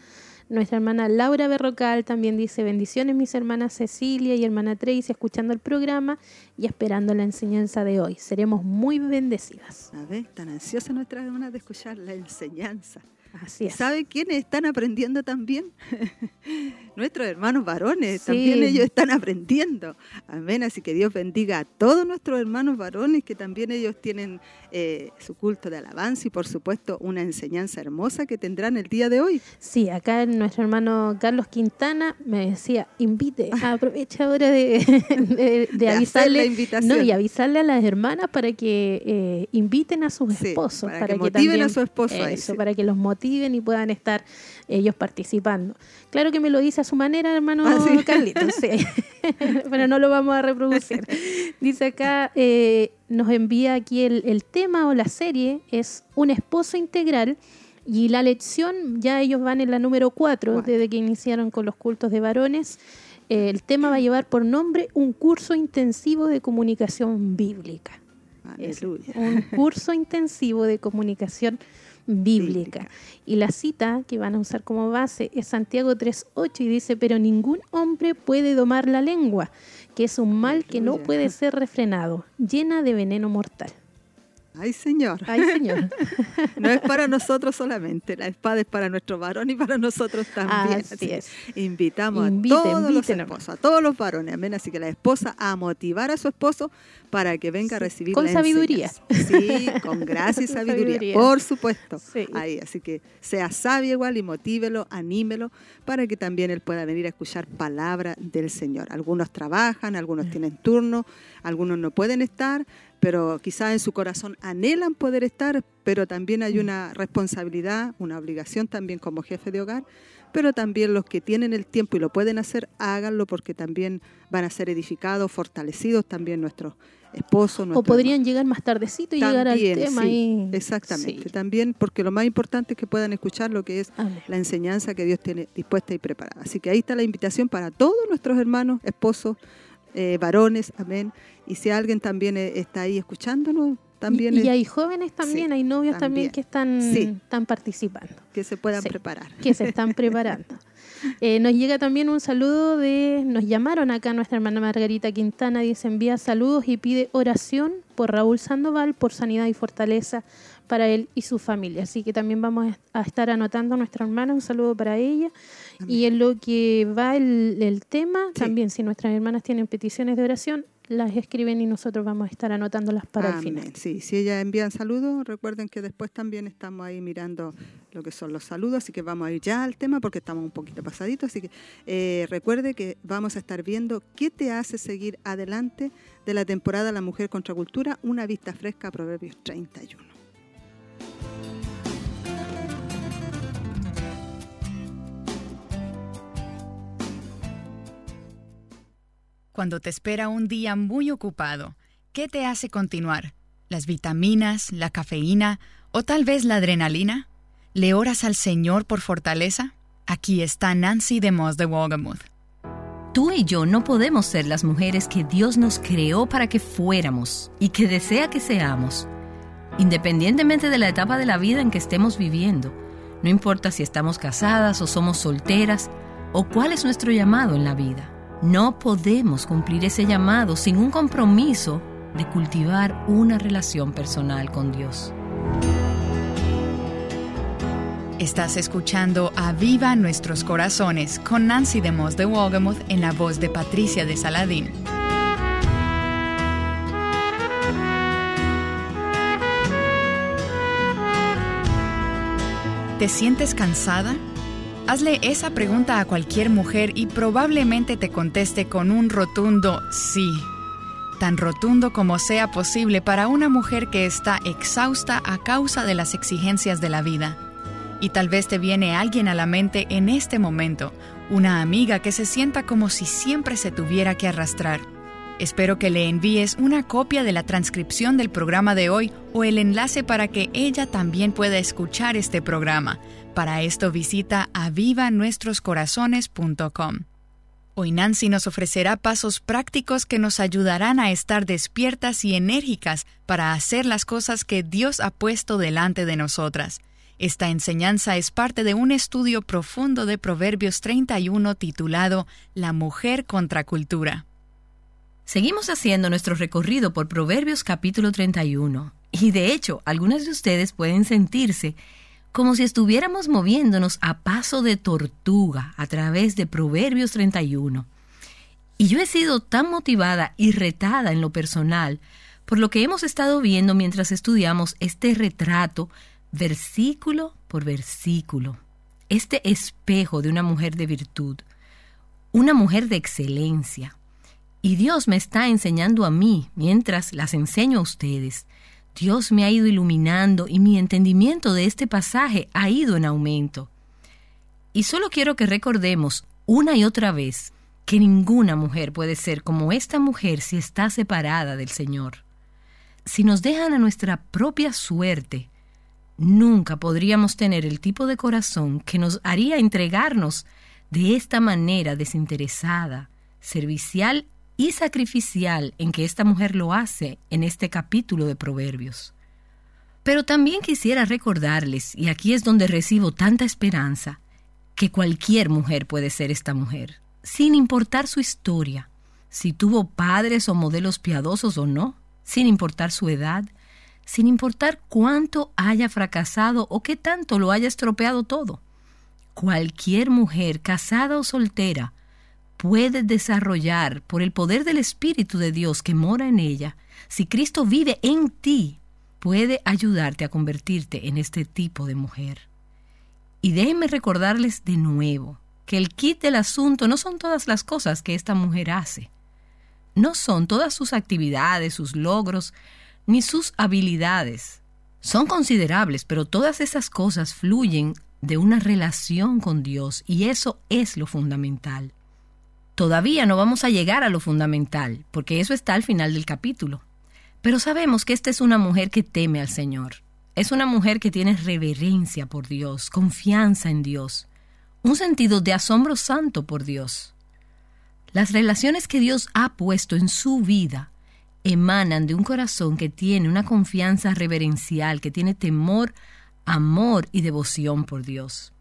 Nuestra hermana Laura Berrocal también dice bendiciones mis hermanas Cecilia y hermana Tracy escuchando el programa y esperando la enseñanza de hoy. Seremos muy bendecidas. A ver, tan ansiosa nuestras hermanas de escuchar la enseñanza. Así es. ¿Sabe quiénes están aprendiendo también? nuestros hermanos varones, sí. también ellos están aprendiendo. Amén. Así que Dios bendiga a todos nuestros hermanos varones, que también ellos tienen eh, su culto de alabanza y por supuesto una enseñanza hermosa que tendrán el día de hoy. Sí, acá nuestro hermano Carlos Quintana me decía, invite, aprovecha ahora de, de, de, de avisarle no, y avisarle a las hermanas para que eh, inviten a sus sí, esposos. Para, para que, que motiven también, a su esposo. Eso, ahí, sí. para que los motiven y puedan estar ellos participando. Claro que me lo dice a su manera, hermano ¿Ah, sí? Carlitos, sí. pero no lo vamos a reproducir. Dice acá, eh, nos envía aquí el, el, tema o la serie, es un esposo integral. Y la lección, ya ellos van en la número 4, desde que iniciaron con los cultos de varones. Eh, el tema va a llevar por nombre un curso intensivo de comunicación bíblica. Aleluya. Es un curso intensivo de comunicación bíblica. Bíblica. Y la cita que van a usar como base es Santiago 3.8 y dice, pero ningún hombre puede domar la lengua, que es un mal que no puede ser refrenado, llena de veneno mortal. Ay, Señor. Ay, Señor. no es para nosotros solamente, la espada es para nuestro varón y para nosotros también. Así, Así es. Invitamos Invite, a todos los esposos, a todos los varones, amén. Así que la esposa a motivar a su esposo para que venga sí, a recibir con la sabiduría. Sí, con gracia y sabiduría, sabiduría. por supuesto. Sí. Ahí, así que sea sabio igual y motívelo, anímelo para que también él pueda venir a escuchar palabra del Señor. Algunos trabajan, algunos tienen turno, algunos no pueden estar, pero quizás en su corazón anhelan poder estar, pero también hay una responsabilidad, una obligación también como jefe de hogar, pero también los que tienen el tiempo y lo pueden hacer, háganlo porque también van a ser edificados, fortalecidos también nuestros esposos. O podrían llegar más tardecito y también, llegar al tema. Sí, y... Exactamente, sí. también porque lo más importante es que puedan escuchar lo que es Amén. la enseñanza que Dios tiene dispuesta y preparada. Así que ahí está la invitación para todos nuestros hermanos, esposos, eh, varones, amén. Y si alguien también eh, está ahí escuchándonos, también. Y, es, y hay jóvenes también, sí, hay novios también, también que están, sí. están participando. Que se puedan Sí, preparar. Que se están preparando. Eh, nos llega también un saludo de, nos llamaron acá nuestra hermana Margarita Quintana, dice envía saludos y pide oración por Raúl Sandoval, por sanidad y fortaleza para él y su familia. Así que también vamos a estar anotando a nuestra hermana, un saludo para ella. Amén. Y en lo que va el, el tema, Sí. también si nuestras hermanas tienen peticiones de oración, las escriben y nosotros vamos a estar anotándolas para el Amén. final. Sí, si ellas envían saludos, recuerden que después también estamos ahí mirando lo que son los saludos, así que vamos a ir ya al tema porque estamos un poquito pasaditos, así que eh, recuerde que vamos a estar viendo qué te hace seguir adelante de la temporada La Mujer contra Cultura, una vista fresca a Proverbios 31. Cuando te espera un día muy ocupado, ¿qué te hace continuar? ¿Las vitaminas, la cafeína o tal vez la adrenalina? ¿Le oras al Señor por fortaleza? Aquí está Nancy de Moss de Wogamuth. Tú y yo no podemos ser las mujeres que Dios nos creó para que fuéramos y que desea que seamos, independientemente de la etapa de la vida en que estemos viviendo. No importa si estamos casadas o somos solteras o cuál es nuestro llamado en la vida. No podemos cumplir ese llamado sin un compromiso de cultivar una relación personal con Dios. Estás escuchando A Viva Nuestros Corazones con Nancy de Moss de Wogamuth en la voz de Patricia de Saladín. ¿Te sientes cansada? Hazle esa pregunta a cualquier mujer y probablemente te conteste con un rotundo sí. Tan rotundo como sea posible para una mujer que está exhausta a causa de las exigencias de la vida. Y tal vez te viene alguien a la mente en este momento, una amiga que se sienta como si siempre se tuviera que arrastrar. Espero que le envíes una copia de la transcripción del programa de hoy o el enlace para que ella también pueda escuchar este programa para esto visita avivanuestroscorazones.com. Hoy Nancy nos ofrecerá pasos prácticos que nos ayudarán a estar despiertas y enérgicas para hacer las cosas que Dios ha puesto delante de nosotras. Esta enseñanza es parte de un estudio profundo de Proverbios 31 titulado La mujer contra cultura. Seguimos haciendo nuestro recorrido por Proverbios capítulo 31 y de hecho algunas de ustedes pueden sentirse como si estuviéramos moviéndonos a paso de tortuga a través de Proverbios 31. Y yo he sido tan motivada y retada en lo personal por lo que hemos estado viendo mientras estudiamos este retrato versículo por versículo, este espejo de una mujer de virtud, una mujer de excelencia. Y Dios me está enseñando a mí, mientras las enseño a ustedes, Dios me ha ido iluminando y mi entendimiento de este pasaje ha ido en aumento. Y solo quiero que recordemos una y otra vez que ninguna mujer puede ser como esta mujer si está separada del Señor. Si nos dejan a nuestra propia suerte, nunca podríamos tener el tipo de corazón que nos haría entregarnos de esta manera desinteresada, servicial y sacrificial en que esta mujer lo hace en este capítulo de Proverbios. Pero también quisiera recordarles, y aquí es donde recibo tanta esperanza, que cualquier mujer puede ser esta mujer, sin importar su historia, si tuvo padres o modelos piadosos o no, sin importar su edad, sin importar cuánto haya fracasado o qué tanto lo haya estropeado todo. Cualquier mujer, casada o soltera, puede desarrollar por el poder del Espíritu de Dios que mora en ella, si Cristo vive en ti, puede ayudarte a convertirte en este tipo de mujer. Y déjenme recordarles de nuevo que el kit del asunto no son todas las cosas que esta mujer hace. No son todas sus actividades, sus logros, ni sus habilidades. Son considerables, pero todas esas cosas fluyen de una relación con Dios y eso es lo fundamental. Todavía no vamos a llegar a lo fundamental, porque eso está al final del capítulo. Pero sabemos que esta es una mujer que teme al Señor. Es una mujer que tiene reverencia por Dios, confianza en Dios, un sentido de asombro santo por Dios. Las relaciones que Dios ha puesto en su vida emanan de un corazón que tiene una confianza reverencial, que tiene temor, amor y devoción por Dios.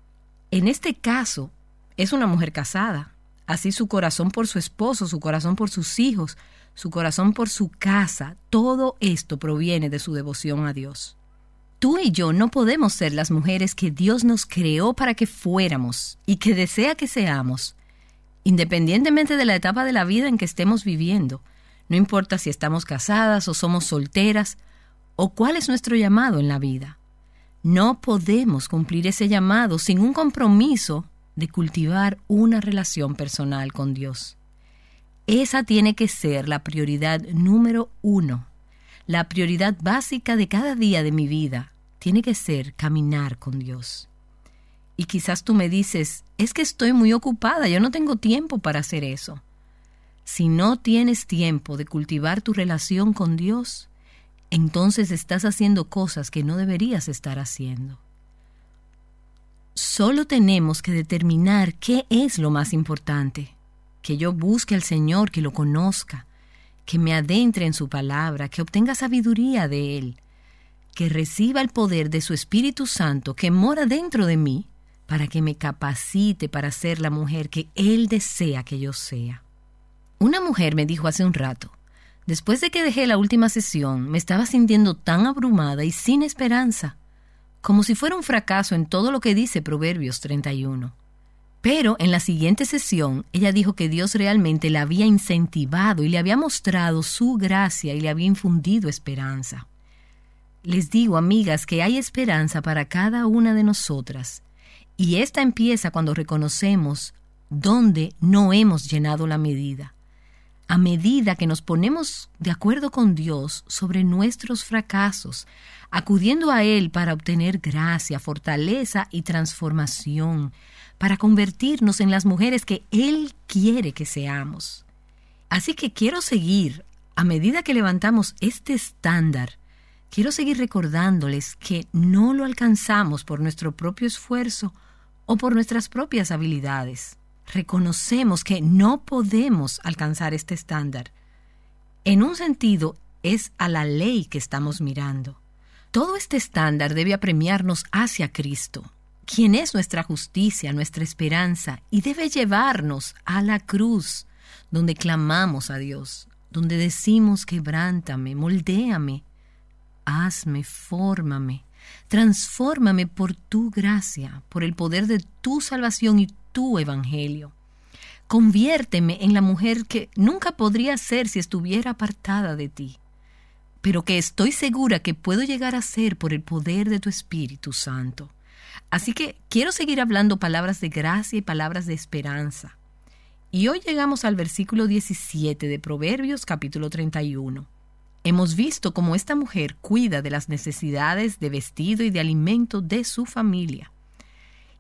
En este caso, es una mujer casada, Así su corazón por su esposo, su corazón por sus hijos, su corazón por su casa, todo esto proviene de su devoción a Dios. Tú y yo no podemos ser las mujeres que Dios nos creó para que fuéramos y que desea que seamos, independientemente de la etapa de la vida en que estemos viviendo. No importa si estamos casadas o somos solteras, o cuál es nuestro llamado en la vida. No podemos cumplir ese llamado sin un compromiso de cultivar una relación personal con Dios. Esa tiene que ser la prioridad número uno. La prioridad básica de cada día de mi vida tiene que ser caminar con Dios. Y quizás tú me dices, es que estoy muy ocupada, yo no tengo tiempo para hacer eso. Si no tienes tiempo de cultivar tu relación con Dios, entonces estás haciendo cosas que no deberías estar haciendo. Solo tenemos que determinar qué es lo más importante. Que yo busque al Señor, que lo conozca, que me adentre en su palabra, que obtenga sabiduría de Él, que reciba el poder de su Espíritu Santo que mora dentro de mí para que me capacite para ser la mujer que Él desea que yo sea. Una mujer me dijo hace un rato, después de que dejé la última sesión, me estaba sintiendo tan abrumada y sin esperanza como si fuera un fracaso en todo lo que dice Proverbios 31. Pero en la siguiente sesión ella dijo que Dios realmente la había incentivado y le había mostrado su gracia y le había infundido esperanza. Les digo, amigas, que hay esperanza para cada una de nosotras, y esta empieza cuando reconocemos dónde no hemos llenado la medida. A medida que nos ponemos de acuerdo con Dios sobre nuestros fracasos, acudiendo a Él para obtener gracia, fortaleza y transformación, para convertirnos en las mujeres que Él quiere que seamos. Así que quiero seguir, a medida que levantamos este estándar, quiero seguir recordándoles que no lo alcanzamos por nuestro propio esfuerzo o por nuestras propias habilidades. Reconocemos que no podemos alcanzar este estándar. En un sentido, es a la ley que estamos mirando. Todo este estándar debe apremiarnos hacia Cristo, quien es nuestra justicia, nuestra esperanza, y debe llevarnos a la cruz, donde clamamos a Dios, donde decimos quebrántame, moldéame, hazme, fórmame, transfórmame por tu gracia, por el poder de tu salvación y tu evangelio. Conviérteme en la mujer que nunca podría ser si estuviera apartada de ti pero que estoy segura que puedo llegar a ser por el poder de tu Espíritu Santo. Así que quiero seguir hablando palabras de gracia y palabras de esperanza. Y hoy llegamos al versículo 17 de Proverbios capítulo 31. Hemos visto cómo esta mujer cuida de las necesidades de vestido y de alimento de su familia.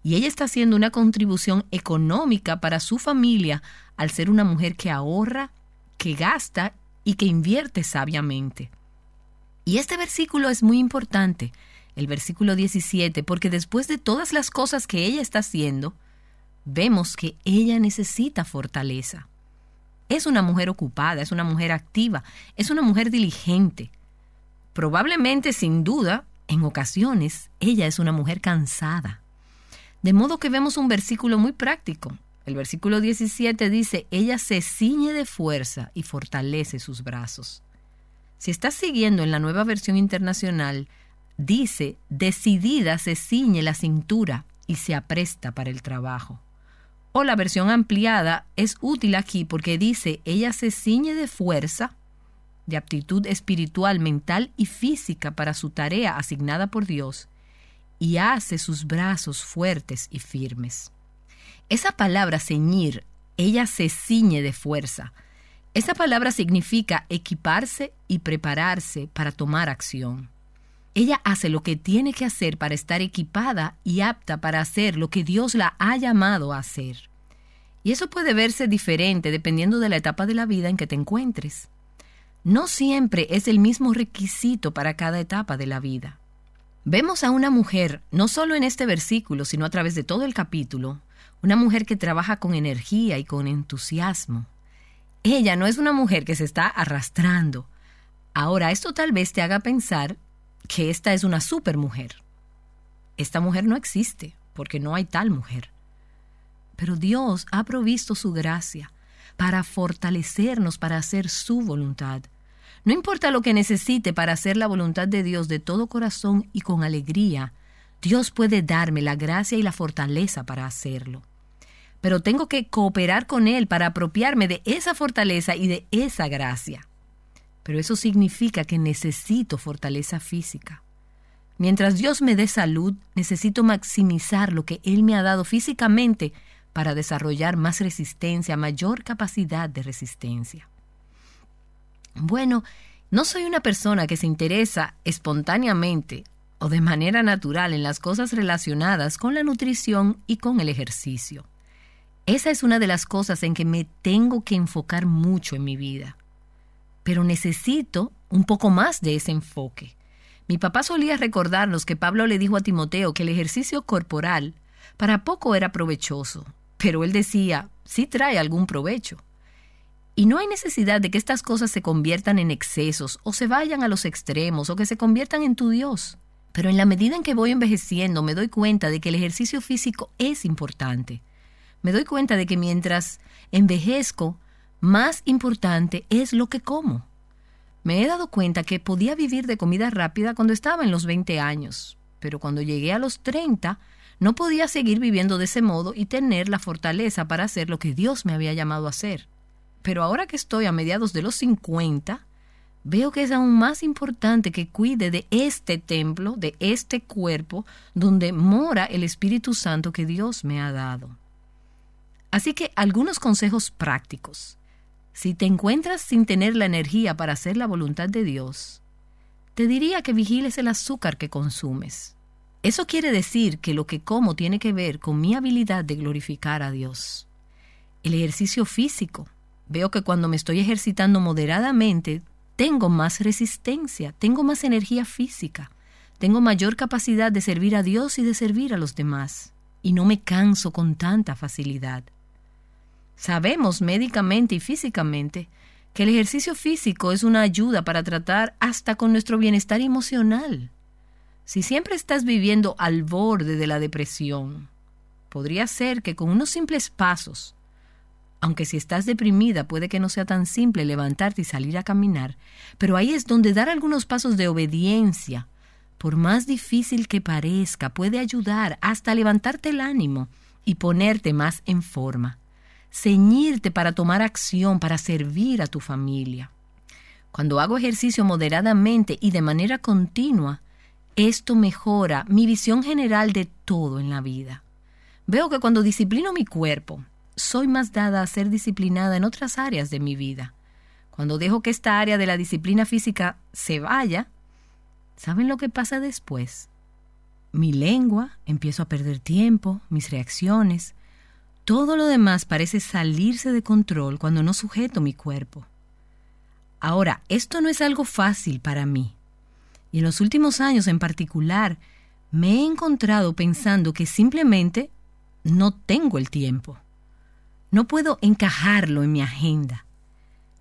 Y ella está haciendo una contribución económica para su familia al ser una mujer que ahorra, que gasta y que invierte sabiamente. Y este versículo es muy importante, el versículo 17, porque después de todas las cosas que ella está haciendo, vemos que ella necesita fortaleza. Es una mujer ocupada, es una mujer activa, es una mujer diligente. Probablemente, sin duda, en ocasiones, ella es una mujer cansada. De modo que vemos un versículo muy práctico. El versículo 17 dice, ella se ciñe de fuerza y fortalece sus brazos. Si estás siguiendo en la nueva versión internacional, dice, decidida se ciñe la cintura y se apresta para el trabajo. O la versión ampliada es útil aquí porque dice, ella se ciñe de fuerza, de aptitud espiritual, mental y física para su tarea asignada por Dios, y hace sus brazos fuertes y firmes. Esa palabra ceñir, ella se ciñe de fuerza, esa palabra significa equiparse y prepararse para tomar acción. Ella hace lo que tiene que hacer para estar equipada y apta para hacer lo que Dios la ha llamado a hacer. Y eso puede verse diferente dependiendo de la etapa de la vida en que te encuentres. No siempre es el mismo requisito para cada etapa de la vida. Vemos a una mujer, no solo en este versículo, sino a través de todo el capítulo, una mujer que trabaja con energía y con entusiasmo, ella no es una mujer que se está arrastrando. Ahora, esto tal vez te haga pensar que esta es una supermujer. Esta mujer no existe, porque no hay tal mujer. Pero Dios ha provisto su gracia para fortalecernos para hacer su voluntad. No importa lo que necesite para hacer la voluntad de Dios de todo corazón y con alegría, Dios puede darme la gracia y la fortaleza para hacerlo pero tengo que cooperar con Él para apropiarme de esa fortaleza y de esa gracia. Pero eso significa que necesito fortaleza física. Mientras Dios me dé salud, necesito maximizar lo que Él me ha dado físicamente para desarrollar más resistencia, mayor capacidad de resistencia. Bueno, no soy una persona que se interesa espontáneamente o de manera natural en las cosas relacionadas con la nutrición y con el ejercicio. Esa es una de las cosas en que me tengo que enfocar mucho en mi vida. Pero necesito un poco más de ese enfoque. Mi papá solía recordarnos que Pablo le dijo a Timoteo que el ejercicio corporal para poco era provechoso, pero él decía, sí trae algún provecho. Y no hay necesidad de que estas cosas se conviertan en excesos o se vayan a los extremos o que se conviertan en tu Dios. Pero en la medida en que voy envejeciendo me doy cuenta de que el ejercicio físico es importante. Me doy cuenta de que mientras envejezco, más importante es lo que como. Me he dado cuenta que podía vivir de comida rápida cuando estaba en los 20 años, pero cuando llegué a los 30 no podía seguir viviendo de ese modo y tener la fortaleza para hacer lo que Dios me había llamado a hacer. Pero ahora que estoy a mediados de los 50, veo que es aún más importante que cuide de este templo, de este cuerpo, donde mora el Espíritu Santo que Dios me ha dado. Así que algunos consejos prácticos. Si te encuentras sin tener la energía para hacer la voluntad de Dios, te diría que vigiles el azúcar que consumes. Eso quiere decir que lo que como tiene que ver con mi habilidad de glorificar a Dios. El ejercicio físico. Veo que cuando me estoy ejercitando moderadamente, tengo más resistencia, tengo más energía física, tengo mayor capacidad de servir a Dios y de servir a los demás, y no me canso con tanta facilidad. Sabemos médicamente y físicamente que el ejercicio físico es una ayuda para tratar hasta con nuestro bienestar emocional. Si siempre estás viviendo al borde de la depresión, podría ser que con unos simples pasos, aunque si estás deprimida puede que no sea tan simple levantarte y salir a caminar, pero ahí es donde dar algunos pasos de obediencia, por más difícil que parezca, puede ayudar hasta levantarte el ánimo y ponerte más en forma ceñirte para tomar acción, para servir a tu familia. Cuando hago ejercicio moderadamente y de manera continua, esto mejora mi visión general de todo en la vida. Veo que cuando disciplino mi cuerpo, soy más dada a ser disciplinada en otras áreas de mi vida. Cuando dejo que esta área de la disciplina física se vaya, ¿saben lo que pasa después? Mi lengua, empiezo a perder tiempo, mis reacciones, todo lo demás parece salirse de control cuando no sujeto mi cuerpo. Ahora, esto no es algo fácil para mí. Y en los últimos años en particular, me he encontrado pensando que simplemente no tengo el tiempo. No puedo encajarlo en mi agenda.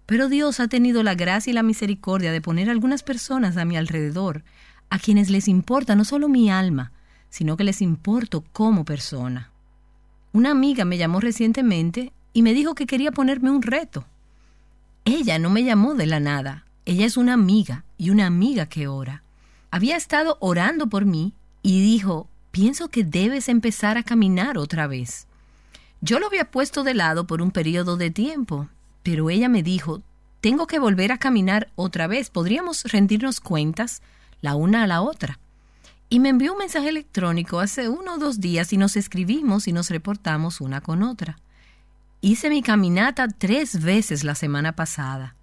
Pero Dios ha tenido la gracia y la misericordia de poner algunas personas a mi alrededor, a quienes les importa no solo mi alma, sino que les importo como persona. Una amiga me llamó recientemente y me dijo que quería ponerme un reto. Ella no me llamó de la nada. Ella es una amiga y una amiga que ora. Había estado orando por mí y dijo, pienso que debes empezar a caminar otra vez. Yo lo había puesto de lado por un periodo de tiempo, pero ella me dijo, tengo que volver a caminar otra vez. ¿Podríamos rendirnos cuentas la una a la otra? Y me envió un mensaje electrónico hace uno o dos días y nos escribimos y nos reportamos una con otra. Hice mi caminata tres veces la semana pasada.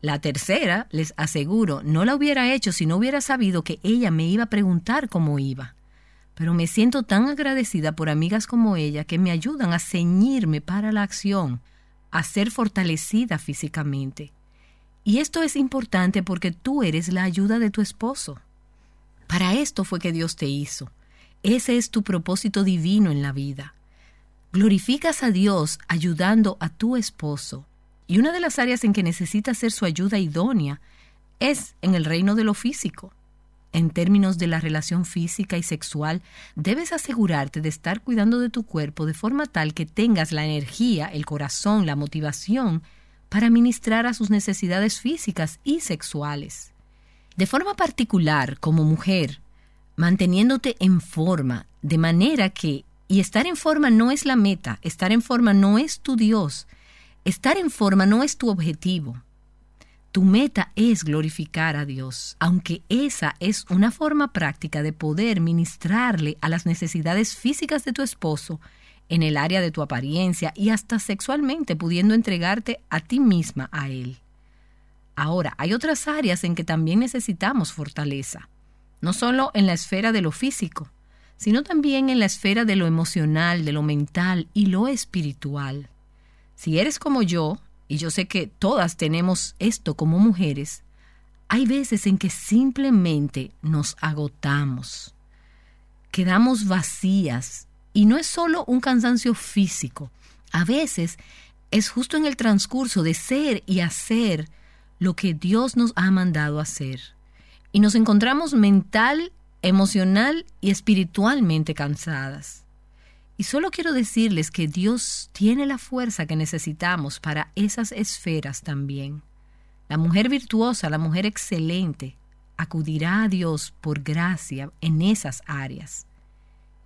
La tercera, les aseguro, no la hubiera hecho si no hubiera sabido que ella me iba a preguntar cómo iba. Pero me siento tan agradecida por amigas como ella que me ayudan a ceñirme para la acción, a ser fortalecida físicamente. Y esto es importante porque tú eres la ayuda de tu esposo. Para esto fue que Dios te hizo. Ese es tu propósito divino en la vida. Glorificas a Dios ayudando a tu esposo. Y una de las áreas en que necesitas ser su ayuda idónea es en el reino de lo físico. En términos de la relación física y sexual, debes asegurarte de estar cuidando de tu cuerpo de forma tal que tengas la energía, el corazón, la motivación para ministrar a sus necesidades físicas y sexuales. De forma particular, como mujer, manteniéndote en forma, de manera que, y estar en forma no es la meta, estar en forma no es tu Dios, estar en forma no es tu objetivo. Tu meta es glorificar a Dios, aunque esa es una forma práctica de poder ministrarle a las necesidades físicas de tu esposo en el área de tu apariencia y hasta sexualmente pudiendo entregarte a ti misma a él. Ahora, hay otras áreas en que también necesitamos fortaleza, no solo en la esfera de lo físico, sino también en la esfera de lo emocional, de lo mental y lo espiritual. Si eres como yo, y yo sé que todas tenemos esto como mujeres, hay veces en que simplemente nos agotamos, quedamos vacías, y no es solo un cansancio físico, a veces es justo en el transcurso de ser y hacer lo que Dios nos ha mandado hacer. Y nos encontramos mental, emocional y espiritualmente cansadas. Y solo quiero decirles que Dios tiene la fuerza que necesitamos para esas esferas también. La mujer virtuosa, la mujer excelente, acudirá a Dios por gracia en esas áreas.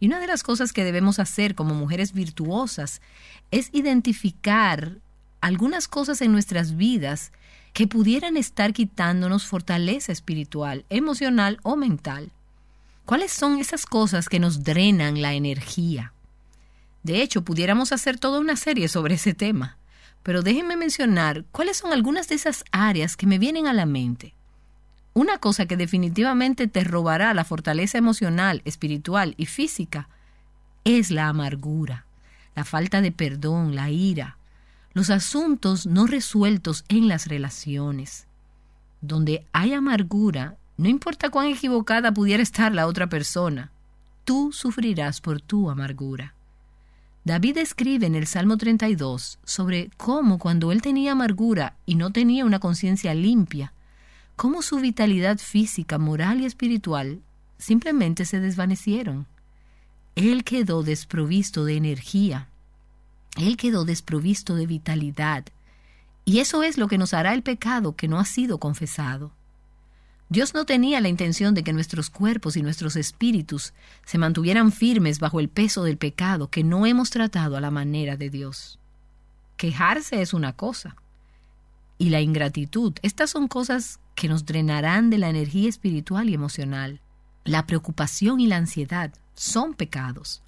Y una de las cosas que debemos hacer como mujeres virtuosas es identificar algunas cosas en nuestras vidas que pudieran estar quitándonos fortaleza espiritual, emocional o mental. ¿Cuáles son esas cosas que nos drenan la energía? De hecho, pudiéramos hacer toda una serie sobre ese tema, pero déjenme mencionar cuáles son algunas de esas áreas que me vienen a la mente. Una cosa que definitivamente te robará la fortaleza emocional, espiritual y física es la amargura, la falta de perdón, la ira, los asuntos no resueltos en las relaciones. Donde hay amargura, no importa cuán equivocada pudiera estar la otra persona, tú sufrirás por tu amargura. David escribe en el Salmo 32 sobre cómo cuando él tenía amargura y no tenía una conciencia limpia, cómo su vitalidad física, moral y espiritual simplemente se desvanecieron. Él quedó desprovisto de energía, él quedó desprovisto de vitalidad, y eso es lo que nos hará el pecado que no ha sido confesado. Dios no tenía la intención de que nuestros cuerpos y nuestros espíritus se mantuvieran firmes bajo el peso del pecado que no hemos tratado a la manera de Dios. Quejarse es una cosa, y la ingratitud, estas son cosas que nos drenarán de la energía espiritual y emocional. La preocupación y la ansiedad son pecados.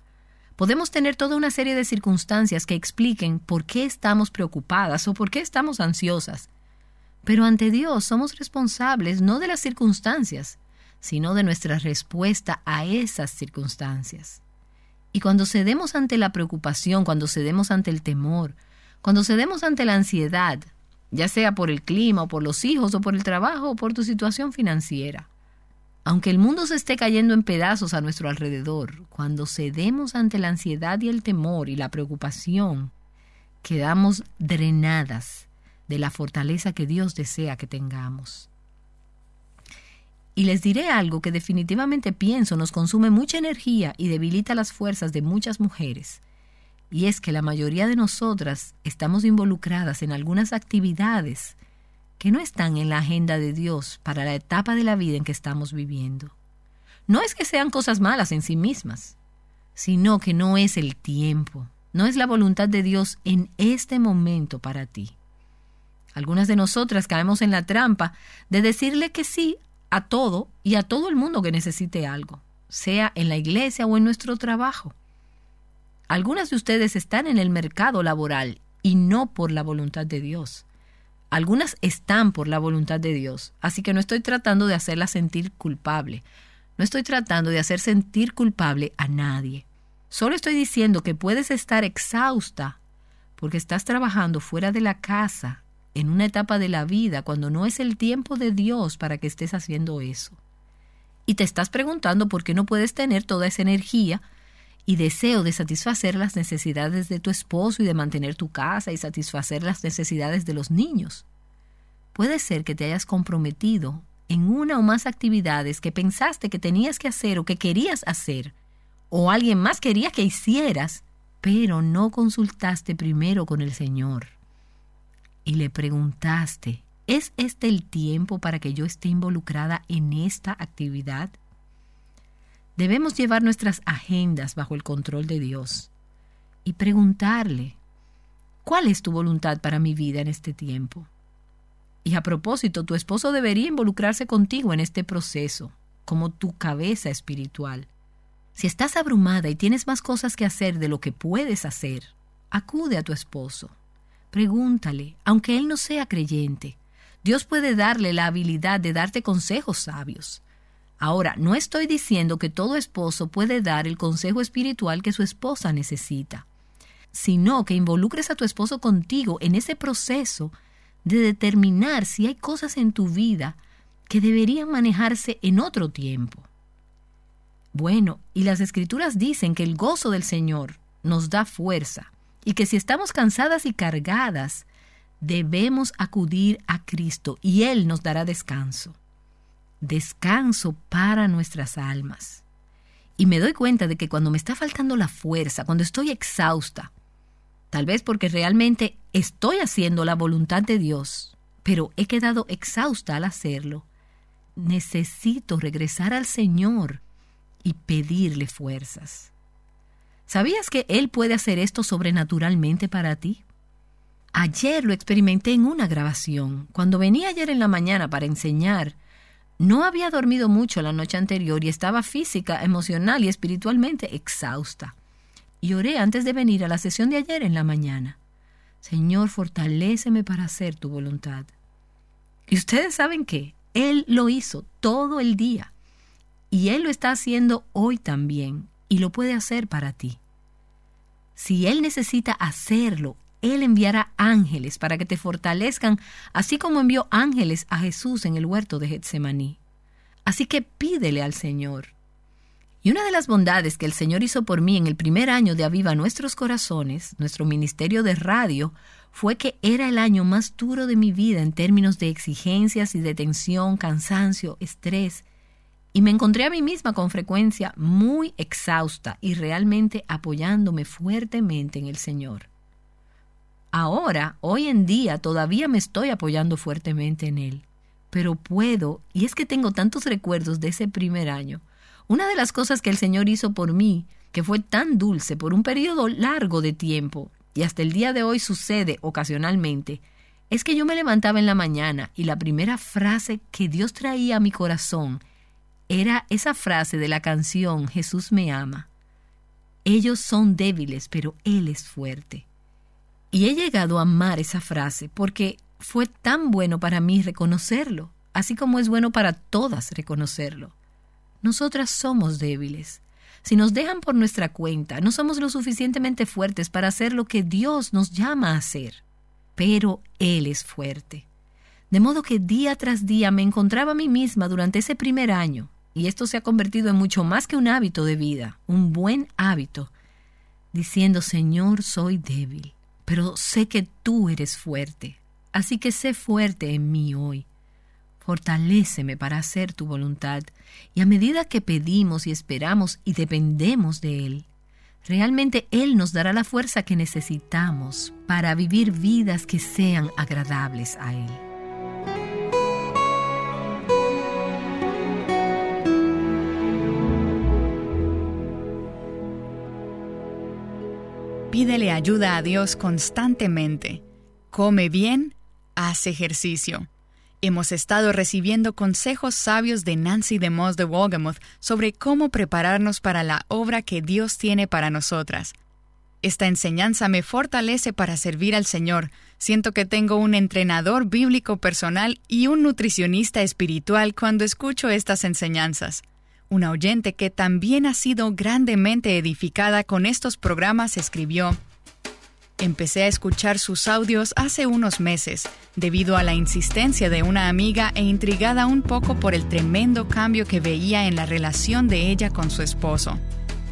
Podemos tener toda una serie de circunstancias que expliquen por qué estamos preocupadas o por qué estamos ansiosas. Pero ante Dios somos responsables no de las circunstancias, sino de nuestra respuesta a esas circunstancias. Y cuando cedemos ante la preocupación, cuando cedemos ante el temor, cuando cedemos ante la ansiedad, ya sea por el clima o por los hijos o por el trabajo o por tu situación financiera. Aunque el mundo se esté cayendo en pedazos a nuestro alrededor, cuando cedemos ante la ansiedad y el temor y la preocupación, quedamos drenadas de la fortaleza que Dios desea que tengamos. Y les diré algo que definitivamente pienso nos consume mucha energía y debilita las fuerzas de muchas mujeres, y es que la mayoría de nosotras estamos involucradas en algunas actividades que no están en la agenda de Dios para la etapa de la vida en que estamos viviendo. No es que sean cosas malas en sí mismas, sino que no es el tiempo, no es la voluntad de Dios en este momento para ti. Algunas de nosotras caemos en la trampa de decirle que sí a todo y a todo el mundo que necesite algo, sea en la iglesia o en nuestro trabajo. Algunas de ustedes están en el mercado laboral y no por la voluntad de Dios. Algunas están por la voluntad de Dios, así que no estoy tratando de hacerla sentir culpable. No estoy tratando de hacer sentir culpable a nadie. Solo estoy diciendo que puedes estar exhausta porque estás trabajando fuera de la casa en una etapa de la vida cuando no es el tiempo de Dios para que estés haciendo eso. Y te estás preguntando por qué no puedes tener toda esa energía y deseo de satisfacer las necesidades de tu esposo y de mantener tu casa y satisfacer las necesidades de los niños. Puede ser que te hayas comprometido en una o más actividades que pensaste que tenías que hacer o que querías hacer, o alguien más quería que hicieras, pero no consultaste primero con el Señor. Y le preguntaste, ¿es este el tiempo para que yo esté involucrada en esta actividad? Debemos llevar nuestras agendas bajo el control de Dios y preguntarle, ¿cuál es tu voluntad para mi vida en este tiempo? Y a propósito, tu esposo debería involucrarse contigo en este proceso, como tu cabeza espiritual. Si estás abrumada y tienes más cosas que hacer de lo que puedes hacer, acude a tu esposo. Pregúntale, aunque él no sea creyente. Dios puede darle la habilidad de darte consejos sabios. Ahora, no estoy diciendo que todo esposo puede dar el consejo espiritual que su esposa necesita, sino que involucres a tu esposo contigo en ese proceso de determinar si hay cosas en tu vida que deberían manejarse en otro tiempo. Bueno, y las escrituras dicen que el gozo del Señor nos da fuerza y que si estamos cansadas y cargadas, debemos acudir a Cristo y Él nos dará descanso. Descanso para nuestras almas. Y me doy cuenta de que cuando me está faltando la fuerza, cuando estoy exhausta, tal vez porque realmente estoy haciendo la voluntad de Dios, pero he quedado exhausta al hacerlo, necesito regresar al Señor y pedirle fuerzas. ¿Sabías que Él puede hacer esto sobrenaturalmente para ti? Ayer lo experimenté en una grabación. Cuando venía ayer en la mañana para enseñar, no había dormido mucho la noche anterior y estaba física, emocional y espiritualmente exhausta. Y oré antes de venir a la sesión de ayer en la mañana. Señor, fortaléceme para hacer tu voluntad. Y ustedes saben qué, Él lo hizo todo el día. Y Él lo está haciendo hoy también, y lo puede hacer para ti. Si Él necesita hacerlo, Él enviará ángeles para que te fortalezcan, así como envió ángeles a Jesús en el huerto de Getsemaní. Así que pídele al Señor. Y una de las bondades que el Señor hizo por mí en el primer año de Aviva Nuestros Corazones, nuestro ministerio de radio, fue que era el año más duro de mi vida en términos de exigencias y de tensión, cansancio, estrés, y me encontré a mí misma con frecuencia muy exhausta y realmente apoyándome fuertemente en el Señor. Ahora, hoy en día, todavía me estoy apoyando fuertemente en Él, pero puedo, y es que tengo tantos recuerdos de ese primer año. Una de las cosas que el Señor hizo por mí, que fue tan dulce por un periodo largo de tiempo, y hasta el día de hoy sucede ocasionalmente, es que yo me levantaba en la mañana y la primera frase que Dios traía a mi corazón era esa frase de la canción Jesús me ama. Ellos son débiles, pero Él es fuerte. Y he llegado a amar esa frase porque fue tan bueno para mí reconocerlo, así como es bueno para todas reconocerlo. Nosotras somos débiles. Si nos dejan por nuestra cuenta, no somos lo suficientemente fuertes para hacer lo que Dios nos llama a hacer. Pero Él es fuerte. De modo que día tras día me encontraba a mí misma durante ese primer año, y esto se ha convertido en mucho más que un hábito de vida, un buen hábito, diciendo, Señor, soy débil, pero sé que tú eres fuerte, así que sé fuerte en mí hoy. Fortaléceme para hacer tu voluntad, y a medida que pedimos y esperamos y dependemos de Él, realmente Él nos dará la fuerza que necesitamos para vivir vidas que sean agradables a Él. Pídele ayuda a Dios constantemente. Come bien, haz ejercicio. Hemos estado recibiendo consejos sabios de Nancy DeMoss de Wolgamoth sobre cómo prepararnos para la obra que Dios tiene para nosotras. Esta enseñanza me fortalece para servir al Señor. Siento que tengo un entrenador bíblico personal y un nutricionista espiritual cuando escucho estas enseñanzas. Una oyente que también ha sido grandemente edificada con estos programas escribió, Empecé a escuchar sus audios hace unos meses, debido a la insistencia de una amiga e intrigada un poco por el tremendo cambio que veía en la relación de ella con su esposo.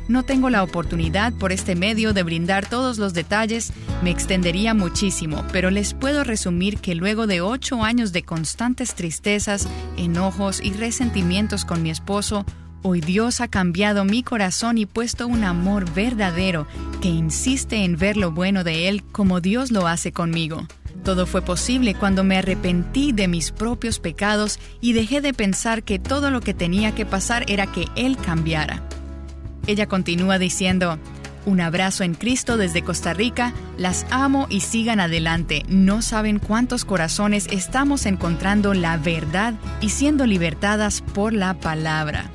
No tengo la oportunidad por este medio de brindar todos los detalles, me extendería muchísimo, pero les puedo resumir que luego de ocho años de constantes tristezas, enojos y resentimientos con mi esposo, Hoy Dios ha cambiado mi corazón y puesto un amor verdadero que insiste en ver lo bueno de Él como Dios lo hace conmigo. Todo fue posible cuando me arrepentí de mis propios pecados y dejé de pensar que todo lo que tenía que pasar era que Él cambiara. Ella continúa diciendo, un abrazo en Cristo desde Costa Rica, las amo y sigan adelante. No saben cuántos corazones estamos encontrando la verdad y siendo libertadas por la palabra.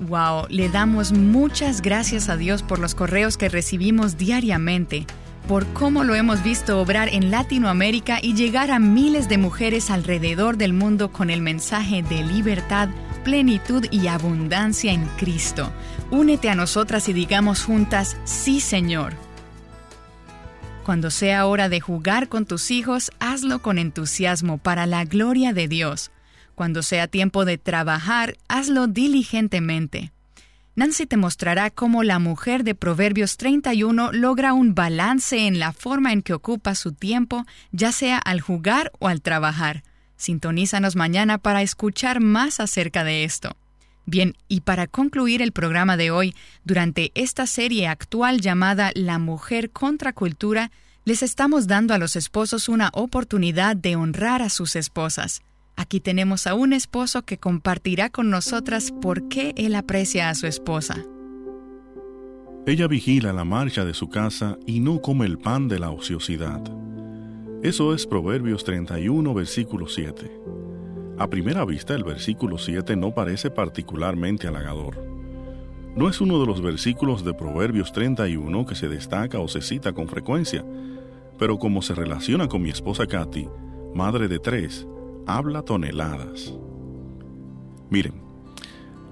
Wow, le damos muchas gracias a Dios por los correos que recibimos diariamente, por cómo lo hemos visto obrar en Latinoamérica y llegar a miles de mujeres alrededor del mundo con el mensaje de libertad, plenitud y abundancia en Cristo. Únete a nosotras y digamos juntas, sí Señor. Cuando sea hora de jugar con tus hijos, hazlo con entusiasmo para la gloria de Dios. Cuando sea tiempo de trabajar, hazlo diligentemente. Nancy te mostrará cómo la mujer de Proverbios 31 logra un balance en la forma en que ocupa su tiempo, ya sea al jugar o al trabajar. Sintonízanos mañana para escuchar más acerca de esto. Bien, y para concluir el programa de hoy, durante esta serie actual llamada La mujer contra cultura, les estamos dando a los esposos una oportunidad de honrar a sus esposas. Aquí tenemos a un esposo que compartirá con nosotras por qué él aprecia a su esposa. Ella vigila la marcha de su casa y no come el pan de la ociosidad. Eso es Proverbios 31, versículo 7. A primera vista, el versículo 7 no parece particularmente halagador. No es uno de los versículos de Proverbios 31 que se destaca o se cita con frecuencia, pero como se relaciona con mi esposa Katy, madre de tres, habla toneladas. Miren,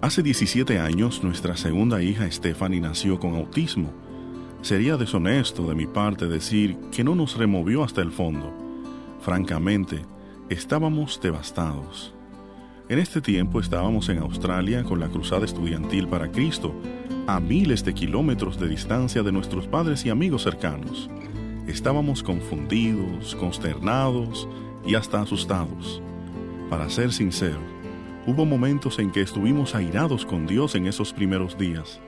hace 17 años nuestra segunda hija Stephanie nació con autismo. Sería deshonesto de mi parte decir que no nos removió hasta el fondo. Francamente, estábamos devastados. En este tiempo estábamos en Australia con la Cruzada Estudiantil para Cristo, a miles de kilómetros de distancia de nuestros padres y amigos cercanos. Estábamos confundidos, consternados y hasta asustados. Para ser sincero, hubo momentos en que estuvimos airados con Dios en esos primeros días,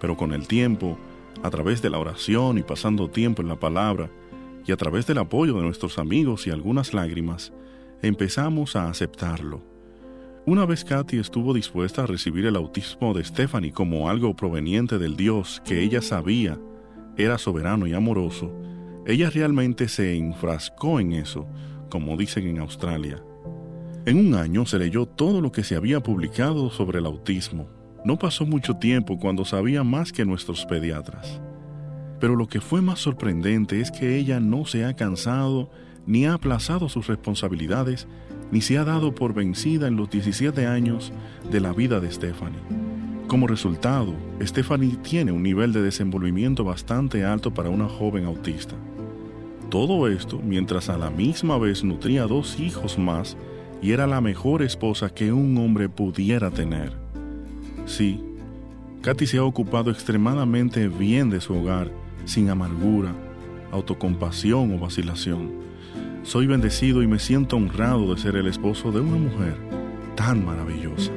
pero con el tiempo, a través de la oración y pasando tiempo en la palabra, y a través del apoyo de nuestros amigos y algunas lágrimas, empezamos a aceptarlo. Una vez Katy estuvo dispuesta a recibir el autismo de Stephanie como algo proveniente del Dios que ella sabía era soberano y amoroso, ella realmente se enfrascó en eso, como dicen en Australia. En un año se leyó todo lo que se había publicado sobre el autismo. No pasó mucho tiempo cuando sabía más que nuestros pediatras. Pero lo que fue más sorprendente es que ella no se ha cansado ni ha aplazado sus responsabilidades, ni se ha dado por vencida en los 17 años de la vida de Stephanie. Como resultado, Stephanie tiene un nivel de desenvolvimiento bastante alto para una joven autista. Todo esto mientras a la misma vez nutría dos hijos más y era la mejor esposa que un hombre pudiera tener. Sí, Katy se ha ocupado extremadamente bien de su hogar, sin amargura, autocompasión o vacilación. Soy bendecido y me siento honrado de ser el esposo de una mujer tan maravillosa.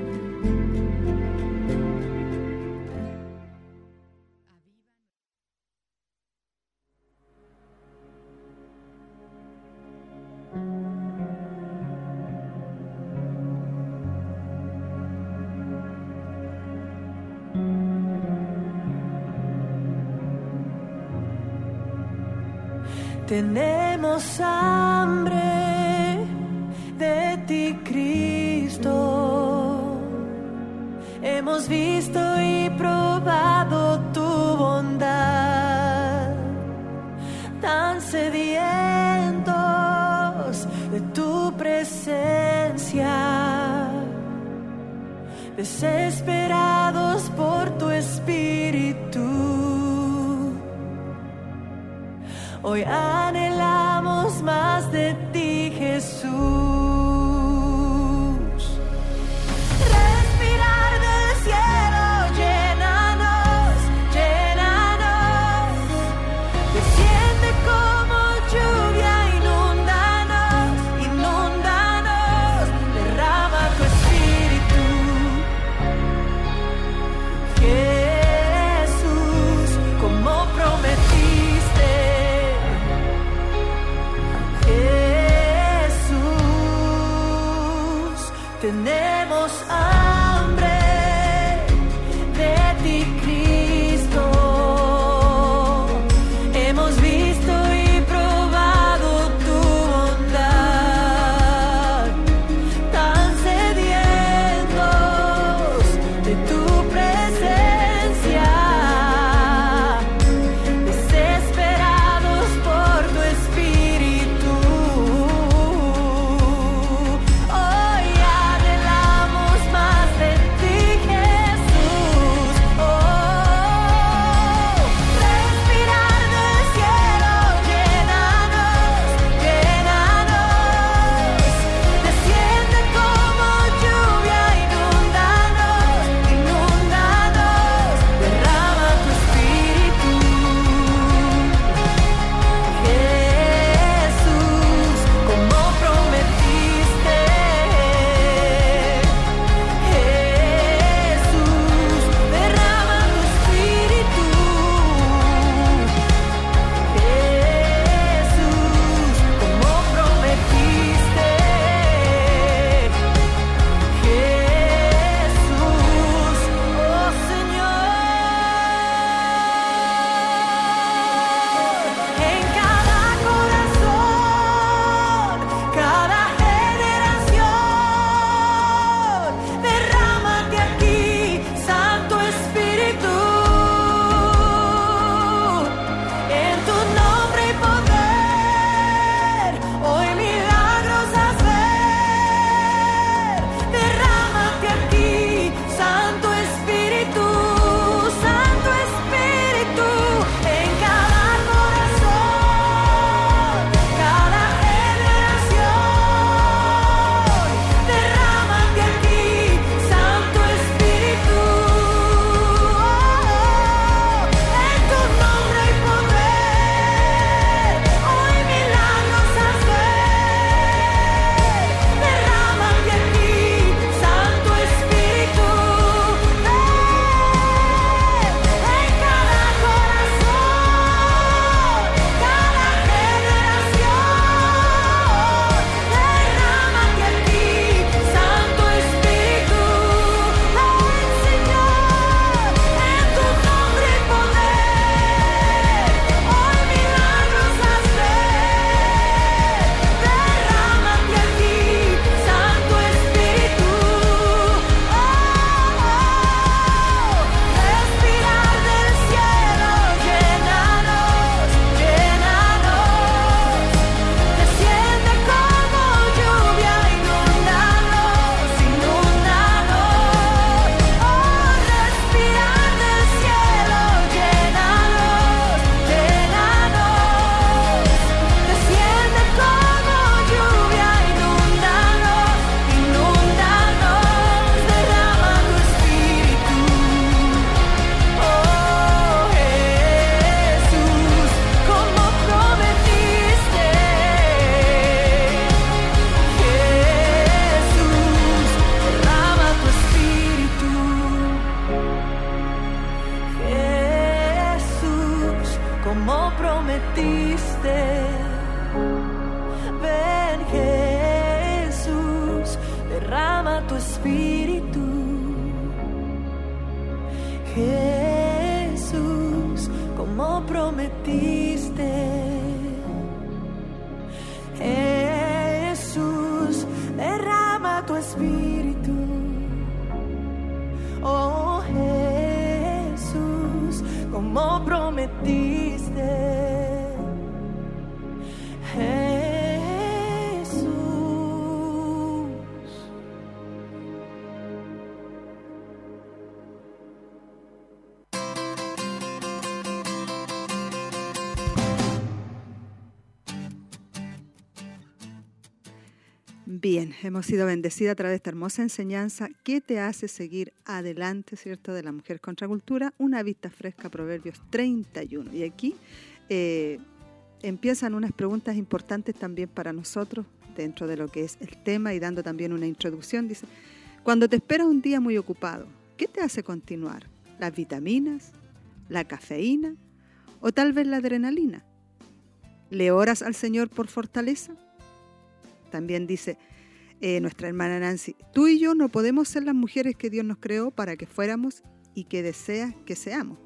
Hemos sido bendecidas a través de esta hermosa enseñanza que te hace seguir adelante, ¿cierto? De la mujer contra cultura, una vista fresca, Proverbios 31. Y aquí eh, empiezan unas preguntas importantes también para nosotros dentro de lo que es el tema y dando también una introducción. Dice, cuando te espera un día muy ocupado, ¿qué te hace continuar? ¿Las vitaminas? ¿La cafeína? ¿O tal vez la adrenalina? ¿Le oras al Señor por fortaleza? También dice eh, nuestra hermana Nancy, tú y yo no podemos ser las mujeres que Dios nos creó para que fuéramos y que desea que seamos.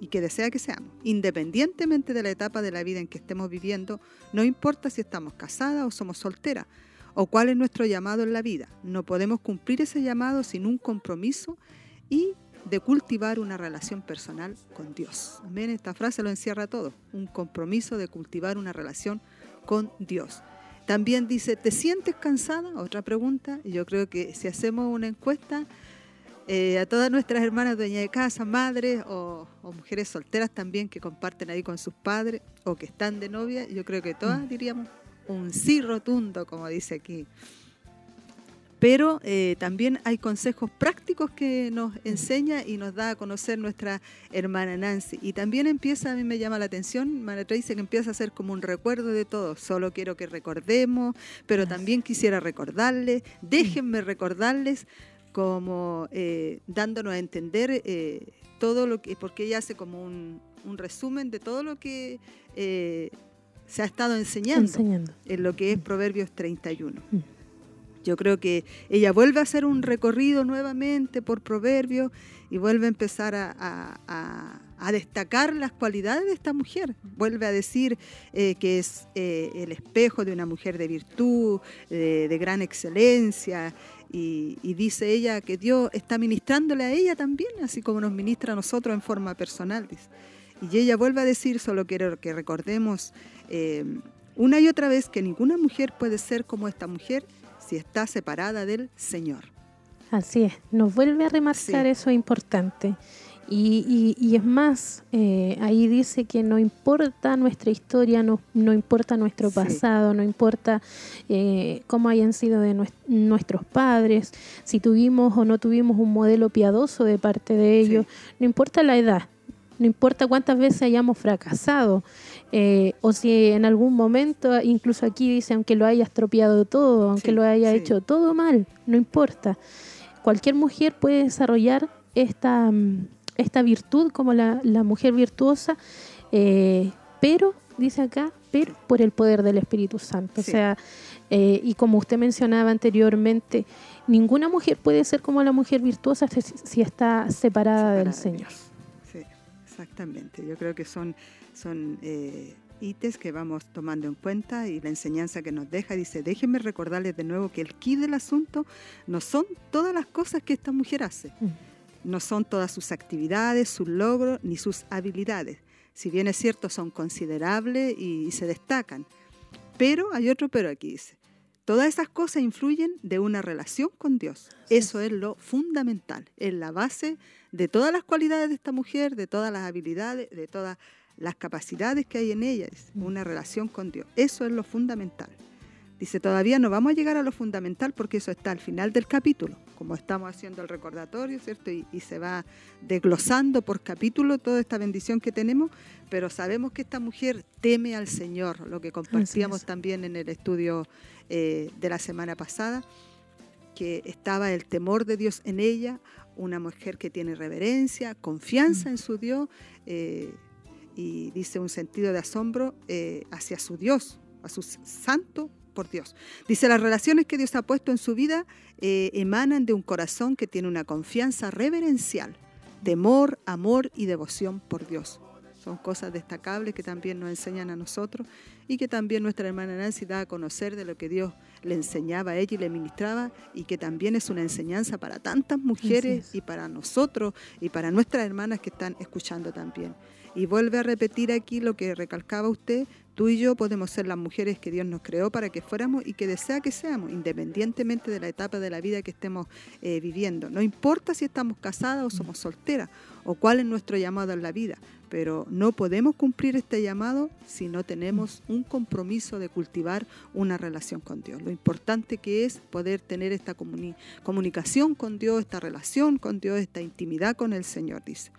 Y que desea que seamos. Independientemente de la etapa de la vida en que estemos viviendo, no importa si estamos casadas o somos solteras, o cuál es nuestro llamado en la vida. No podemos cumplir ese llamado sin un compromiso y de cultivar una relación personal con Dios. Esta frase lo encierra todo. Un compromiso de cultivar una relación con Dios. También dice, ¿te sientes cansada? Otra pregunta. Y Yo creo que si hacemos una encuesta eh, a todas nuestras hermanas dueñas de casa, madres o, o mujeres solteras también que comparten ahí con sus padres o que están de novia, yo creo que todas diríamos un sí rotundo, como dice aquí. Pero eh, también hay consejos prácticos que nos enseña y nos da a conocer nuestra hermana Nancy. Y también empieza, a mí me llama la atención, hermana Tracy, que empieza a ser como un recuerdo de todo. Solo quiero que recordemos, pero también quisiera recordarles, déjenme recordarles como eh, dándonos a entender eh, todo lo que, porque ella hace como un, un resumen de todo lo que se ha estado enseñando, Enseñando. en lo que es Proverbios 31. Yo creo que ella vuelve a hacer un recorrido nuevamente por Proverbios y vuelve a empezar a, a- a- a destacar las cualidades de esta mujer. Vuelve a decir eh, que es eh, el espejo de una mujer de virtud, de, gran excelencia. Y, y dice ella que Dios está ministrándole a ella también, así como nos ministra a nosotros en forma personal. dice. Y ella vuelve a decir, solo quiero que recordemos eh, una y otra vez que ninguna mujer puede ser como esta mujer si está separada del Señor. Así es, nos vuelve a remarcar Sí. eso importante. Y, y- y es más, eh, ahí dice que no importa nuestra historia, no, no importa nuestro Sí. pasado, no importa eh, cómo hayan sido de nues- nuestros padres, si tuvimos o no tuvimos un modelo piadoso de parte de ellos, no importa la edad, no importa cuántas veces hayamos fracasado, eh, o si en algún momento, incluso aquí dice, aunque lo hayas tropeado todo, aunque Sí, lo haya sí. hecho todo mal, no importa. Cualquier mujer puede desarrollar esta, mm, esta virtud como la, la mujer virtuosa, eh, pero, dice acá, pero por el poder del Espíritu Santo. O sea, eh, y como usted mencionaba anteriormente, ninguna mujer puede ser como la mujer virtuosa si, si está separada del Separada de Señor. Sí, exactamente. Yo creo que son, son eh, ítems que vamos tomando en cuenta y la enseñanza que nos deja. Dice, déjenme recordarles de nuevo que el key del asunto no son todas las cosas que esta mujer hace. Mm. No son todas sus actividades, sus logros, ni sus habilidades. Si bien es cierto, son considerables y, y se destacan. Pero hay otro pero aquí dice. Todas esas cosas influyen de una relación con Dios. Eso es lo fundamental, es la base de todas las cualidades de esta mujer, de todas las habilidades, de todas las capacidades que hay en ella, es una relación con Dios. Eso es lo fundamental. Dice, todavía no vamos a llegar a lo fundamental porque eso está al final del capítulo, como estamos haciendo el recordatorio, ¿cierto? Y, y se va desglosando por capítulo toda esta bendición que tenemos, pero sabemos que esta mujer teme al Señor, lo que compartíamos también en el estudio eh, de la semana pasada, que estaba el temor de Dios en ella, una mujer que tiene reverencia, confianza en su Dios, eh, y dice un sentido de asombro eh, hacia su Dios, a su santo por Dios. Dice, las relaciones que Dios ha puesto en su vida eh, emanan de un corazón que tiene una confianza reverencial, temor, amor y devoción por Dios. Son cosas destacables que también nos enseñan a nosotros y que también nuestra hermana Nancy da a conocer de lo que Dios le enseñaba a ella y le ministraba y que también es una enseñanza para tantas mujeres y para nosotros y para nuestras hermanas que están escuchando también. Y vuelve a repetir aquí lo que recalcaba usted, tú y yo podemos ser las mujeres que Dios nos creó para que fuéramos y que desea que seamos, independientemente de la etapa de la vida que estemos eh, viviendo. No importa si estamos casadas o somos solteras o cuál es nuestro llamado en la vida, pero no podemos cumplir este llamado si no tenemos un compromiso de cultivar una relación con Dios. Lo importante que es poder tener esta comunicación con Dios, esta relación con Dios, esta intimidad con el Señor, dice.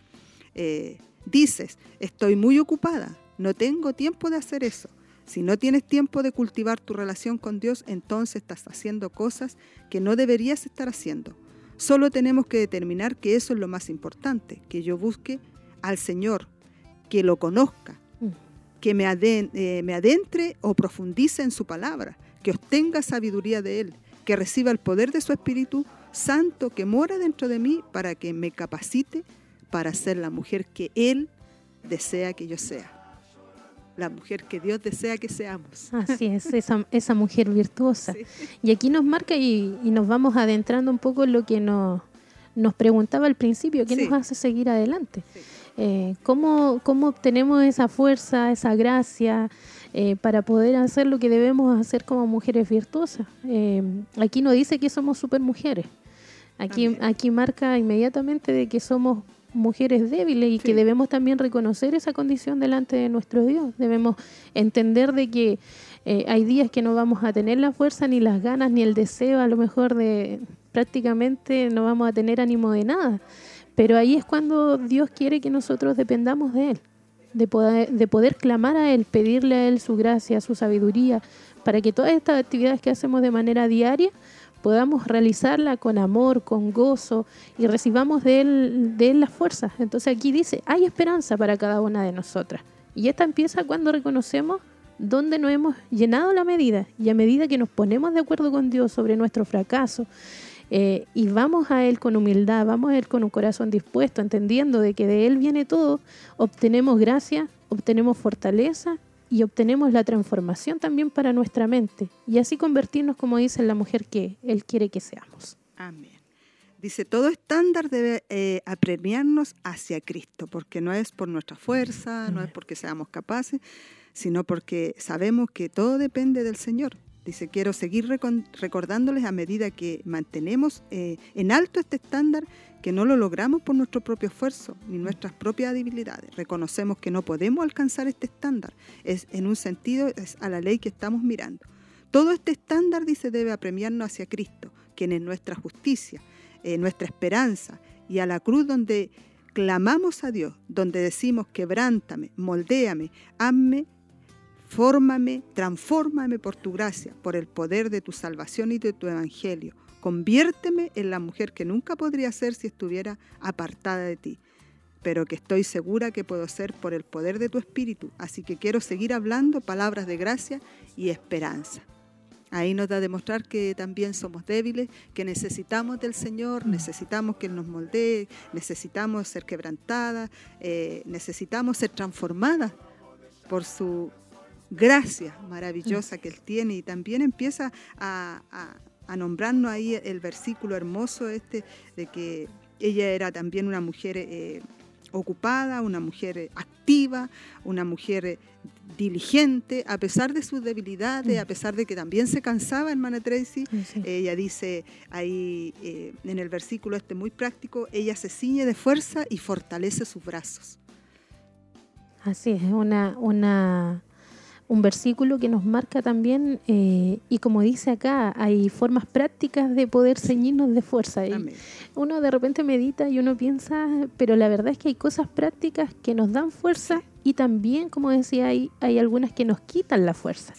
Eh, dices, estoy muy ocupada, no tengo tiempo de hacer eso. Si no tienes tiempo de cultivar tu relación con Dios, entonces estás haciendo cosas que no deberías estar haciendo. Solo tenemos que determinar que eso es lo más importante, que yo busque al Señor, que lo conozca, mm. que me, eh, me adentre o profundice en su palabra, que obtenga sabiduría de Él, que reciba el poder de su Espíritu Santo que mora dentro de mí para que me capacite para ser la mujer que Él desea que yo sea. La mujer que Dios desea que seamos. Así es, esa, esa mujer virtuosa. Y aquí nos marca y, nos vamos adentrando un poco en lo que nos, nos preguntaba al principio, ¿qué nos hace seguir adelante? Eh, ¿cómo, ¿Cómo obtenemos esa fuerza, esa gracia eh, para poder hacer lo que debemos hacer como mujeres virtuosas? Eh, aquí nos dice que somos super mujeres. Aquí, aquí marca inmediatamente de que somos mujeres débiles y que debemos también reconocer esa condición delante de nuestro Dios. Debemos entender de que eh, hay días que no vamos a tener la fuerza, ni las ganas, ni el deseo, a lo mejor de prácticamente no vamos a tener ánimo de nada. Pero ahí es cuando Dios quiere que nosotros dependamos de Él, de poder, de poder clamar a Él, pedirle a Él su gracia, su sabiduría, para que todas estas actividades que hacemos de manera diaria podamos realizarla con amor, con gozo y recibamos de él, las fuerzas. Entonces aquí dice, hay esperanza para cada una de nosotras. Y esta empieza cuando reconocemos dónde nos hemos llenado la medida y a medida que nos ponemos de acuerdo con Dios sobre nuestro fracaso eh, y vamos a Él con humildad, vamos a Él con un corazón dispuesto, entendiendo de que de Él viene todo, obtenemos gracia, obtenemos fortaleza y obtenemos la transformación también para nuestra mente y así convertirnos, como dice la mujer, que Él quiere que seamos. Amén. Dice, todo estándar debe eh, apremiarnos hacia Cristo, porque no es por nuestra fuerza, no es porque seamos capaces, sino porque sabemos que todo depende del Señor. Dice, quiero seguir recordándoles a medida que mantenemos eh, en alto este estándar que no lo logramos por nuestro propio esfuerzo ni nuestras propias debilidades. Reconocemos que no podemos alcanzar este estándar. Es en un sentido es a la ley que estamos mirando. Todo este estándar dice debe apremiarnos hacia Cristo, quien es nuestra justicia, eh, nuestra esperanza y a la cruz donde clamamos a Dios, donde decimos quebrántame, moldéame, hazme Fórmame, transfórmame por tu gracia, por el poder de tu salvación y de tu evangelio. Conviérteme en la mujer que nunca podría ser si estuviera apartada de ti, pero que estoy segura que puedo ser por el poder de tu espíritu. Así que quiero seguir hablando palabras de gracia y esperanza. Ahí nos da a demostrar que también somos débiles, que necesitamos del Señor, necesitamos que Él nos moldee, necesitamos ser quebrantadas, eh, necesitamos ser transformadas por su gracia maravillosa que Él tiene y también empieza a, nombrarnos ahí el versículo hermoso este de que ella era también una mujer eh, ocupada, una mujer activa, una mujer diligente, a pesar de sus debilidades, a pesar de que también se cansaba, hermana Tracy. Ella dice ahí eh, en el versículo este muy práctico, ella se ciñe de fuerza y fortalece sus brazos. Así es, una, una un versículo que nos marca también, eh, y como dice acá, hay formas prácticas de poder ceñirnos de fuerza. Y uno de repente medita y uno piensa, pero la verdad es que hay cosas prácticas que nos dan fuerza y también, como decía, hay, hay algunas que nos quitan la fuerza.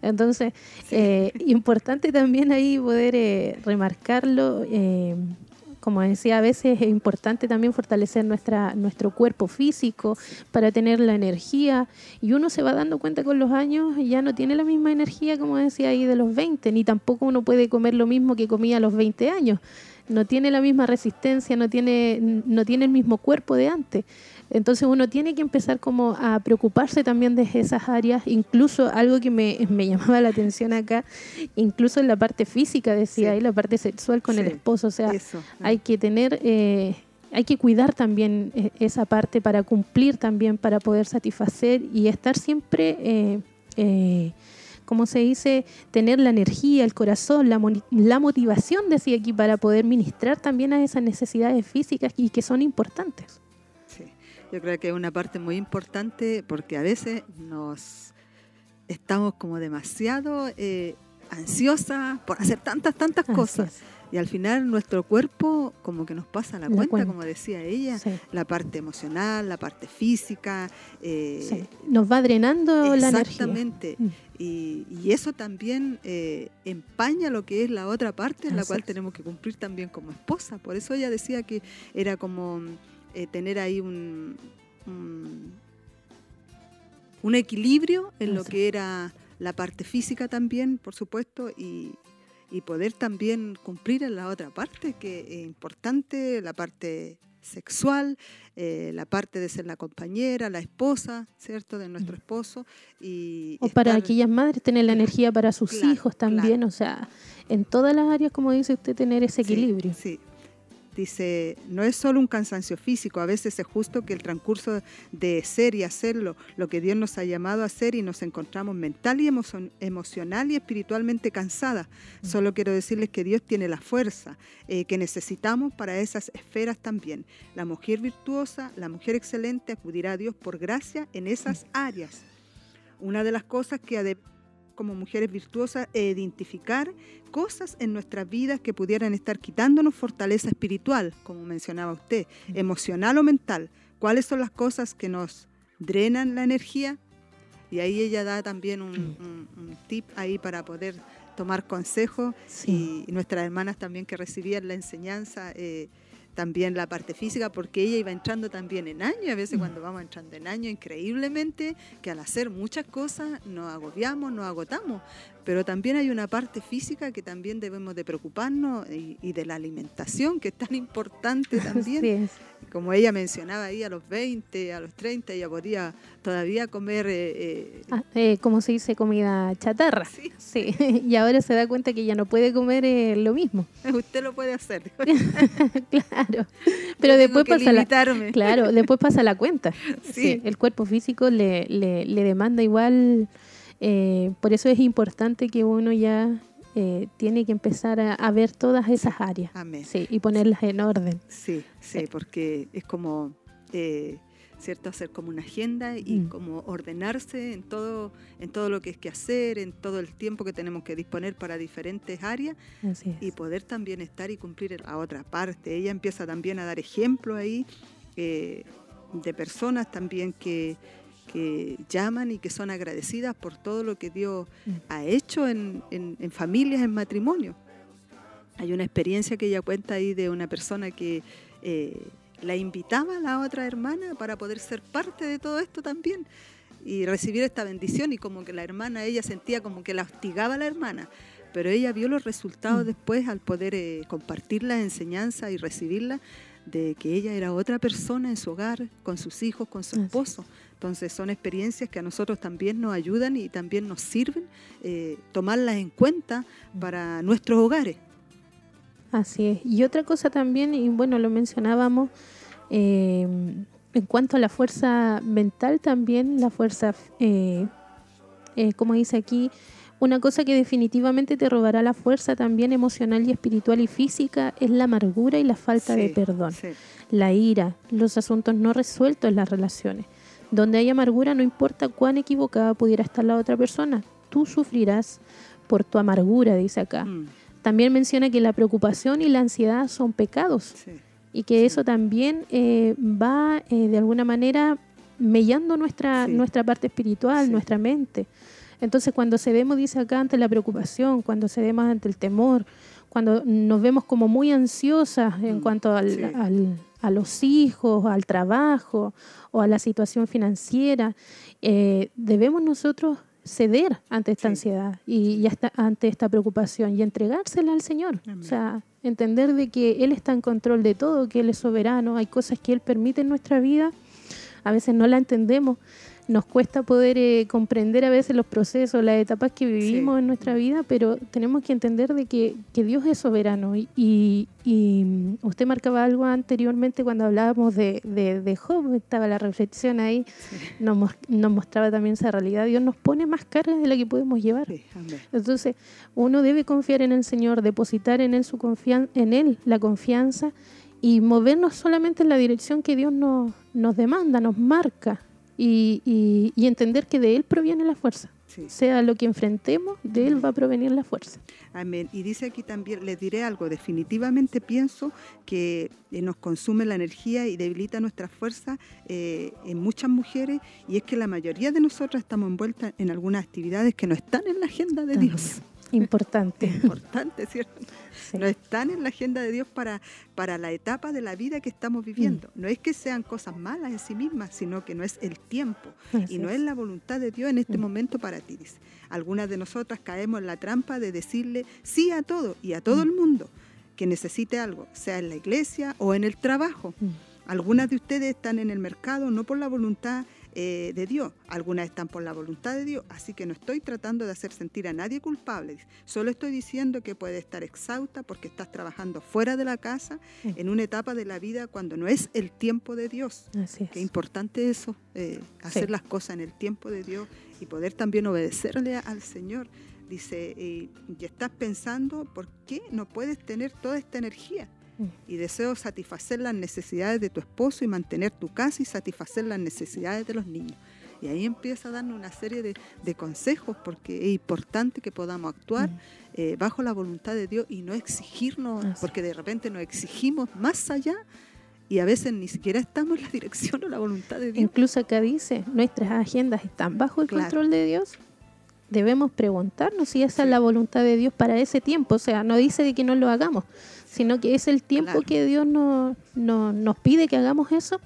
Entonces, eh, importante también ahí poder eh, remarcarlo como decía, a veces es importante también fortalecer nuestra, nuestro cuerpo físico para tener la energía. Y uno se va dando cuenta con los años, ya no tiene la misma energía, como decía ahí, de los 20, ni tampoco uno puede comer lo mismo que comía a los 20 años. No tiene la misma resistencia, no tiene, no tiene el mismo cuerpo de antes. Entonces uno tiene que empezar como a preocuparse también de esas áreas, incluso algo que me, llamaba la atención acá, incluso en la parte física, decía ahí, la parte sexual con el esposo, o sea, hay que tener... Eh, hay que cuidar también eh, esa parte para cumplir también, para poder satisfacer y estar siempre, eh, eh como se dice, tener la energía, el corazón, la, la motivación, decía aquí, para poder ministrar también a esas necesidades físicas y que son importantes. Yo creo que es una parte muy importante porque a veces nos estamos como demasiado eh, ansiosas por hacer tantas, tantas cosas. Y al final nuestro cuerpo como que nos pasa la, cuenta, como decía ella, la parte emocional, la parte física. Eh, nos va drenando la energía. Exactamente. Mm. Y, y, eso también eh, empaña lo que es la otra parte, en la cual tenemos que cumplir también como esposa. Por eso ella decía que era como eh, tener ahí un, un, equilibrio en lo que era la parte física también, por supuesto, y, poder también cumplir en la otra parte, que es importante, la parte sexual, eh, la parte de ser la compañera, la esposa, ¿cierto?, de nuestro esposo. Y o para aquellas madres tener la energía para sus hijos también, o sea, en todas las áreas, como dice usted, tener ese equilibrio. sí. Dice, no es solo un cansancio físico, a veces es justo que el transcurso de ser y hacerlo, lo que Dios nos ha llamado a hacer y nos encontramos mental y emocional y espiritualmente cansada. Mm. Solo quiero decirles que Dios tiene la fuerza eh, que necesitamos para esas esferas también. La mujer virtuosa, la mujer excelente acudirá a Dios por gracia en esas mm. áreas. Una de las cosas que como mujeres virtuosas e identificar cosas en nuestras vidas que pudieran estar quitándonos fortaleza espiritual, como mencionaba usted, emocional o mental. ¿Cuáles son las cosas que nos drenan la energía? Y ahí ella da también un, tip ahí para poder tomar consejo y, nuestras hermanas también que recibían la enseñanza. Eh, también la parte física, porque ella iba entrando también en año, y a veces cuando vamos entrando en año, increíblemente, que al hacer muchas cosas nos agobiamos, nos agotamos, pero también hay una parte física que también debemos de preocuparnos y, de la alimentación, que es tan importante también. Como ella mencionaba ahí, a los 20, a los 30, ella podía todavía comer... Eh, eh, ah, eh, como se dice, comida chatarra. Sí. sí. y ahora se da cuenta que ya no puede comer lo mismo. Usted lo puede hacer. claro. Pero después pasa la, claro, después pasa la cuenta. Sí. el cuerpo físico le, le, le demanda igual eh, por eso es importante que uno ya eh, tiene que empezar a, ver todas esas áreas y ponerlas en orden. Sí, sí, porque es como, eh, ¿cierto? Hacer como una agenda y mm. como ordenarse en todo, en todo lo que es que hacer, en todo el tiempo que tenemos que disponer para diferentes áreas y poder también estar y cumplir la otra parte. Ella empieza también a dar ejemplo ahí de personas también que que llaman y que son agradecidas por todo lo que Dios mm. ha hecho en, familias, en matrimonio. Hay una experiencia que ella cuenta ahí de una persona que eh, la invitaba a la otra hermana para poder ser parte de todo esto también y recibir esta bendición y como que la hermana, ella sentía como que la hostigaba a la hermana, pero ella vio los resultados mm. después al poder eh, compartir la enseñanza y recibirla de que ella era otra persona en su hogar, con sus hijos, con su esposo. Entonces son experiencias que a nosotros también nos ayudan y también nos sirven eh, tomarlas en cuenta para nuestros hogares. Así es. Y otra cosa también, y bueno, lo mencionábamos, eh, en cuanto a la fuerza mental también, la fuerza, eh, como dice aquí, una cosa que definitivamente te robará la fuerza también emocional y espiritual y física es la amargura y la falta de perdón. La ira, los asuntos no resueltos en las relaciones. Donde hay amargura, no importa cuán equivocada pudiera estar la otra persona, tú sufrirás por tu amargura, dice acá. Mm. También menciona que la preocupación y la ansiedad son pecados y que eso también eh, va eh, de alguna manera mellando nuestra, nuestra parte espiritual, nuestra mente. Entonces cuando cedemos, dice acá, ante la preocupación, cuando cedemos ante el temor, cuando nos vemos como muy ansiosas en Mm, cuanto al- a los hijos, al trabajo o a la situación financiera, eh, debemos nosotros ceder ante esta Sí. ansiedad y, y hasta- ante esta preocupación y entregársela al Señor. Amén. O sea, entender de que Él está en control de todo, que Él es soberano, hay cosas que Él permite en nuestra vida, a veces no la entendemos, nos cuesta poder eh, comprender a veces los procesos, las etapas que vivimos Sí. en nuestra vida, pero tenemos que entender de que, que Dios es soberano. Y, y- y, mm, usted marcaba algo anteriormente cuando hablábamos de, de, de Job, estaba la reflexión ahí, nos, mos- nos mostraba también esa realidad. Dios nos pone más cargas de la que podemos llevar. Sí. Entonces, uno debe confiar en el Señor, depositar en él su confian en él la confianza y movernos solamente en la dirección que Dios nos, nos demanda, nos marca y, y- y entender que de él proviene la fuerza. Sí. Sea lo que enfrentemos, de él va a provenir la fuerza. Amén. Y dice aquí también, les diré algo, definitivamente pienso que eh, nos consume la energía y debilita nuestra fuerza eh, en muchas mujeres y es que la mayoría de nosotras estamos envueltas en algunas actividades que no están en la agenda de También. Importante. Importante, ¿cierto? Sí. No están en la agenda de Dios para, para la etapa de la vida que estamos viviendo. No es que sean cosas malas en sí mismas, sino que no es el tiempo Así y no es. es la voluntad de Dios en este Mm. momento para ti. dice. Algunas de nosotras caemos en la trampa de decirle sí a todo y a todo el mundo que necesite algo, sea en la iglesia o en el trabajo. Mm. Algunas de ustedes están en el mercado no por la voluntad eh, de Dios, algunas están por la voluntad de Dios, así que no estoy tratando de hacer sentir a nadie culpable, solo estoy diciendo que puede estar exhausta porque estás trabajando fuera de la casa en una etapa de la vida cuando no es el tiempo de Dios. Así es. Qué importante eso, eh, hacer Sí. las cosas en el tiempo de Dios y poder también obedecerle al Señor. Dice, y, y estás pensando, ¿por qué no puedes tener toda esta energía? Y deseo satisfacer las necesidades de tu esposo y mantener tu casa y satisfacer las necesidades de los niños. Y ahí empieza a darnos una serie de, de consejos porque es importante que podamos actuar eh, bajo la voluntad de Dios y no exigirnos, Así porque de repente nos exigimos más allá y a veces ni siquiera estamos en la dirección o la voluntad de Dios. Incluso acá dice, nuestras agendas están bajo el Claro. control de Dios. Debemos preguntarnos si esa Sí. es la voluntad de Dios para ese tiempo. O sea, no dice de que no lo hagamos, sino que es el tiempo Claro. que Dios no, no- nos pide que hagamos eso.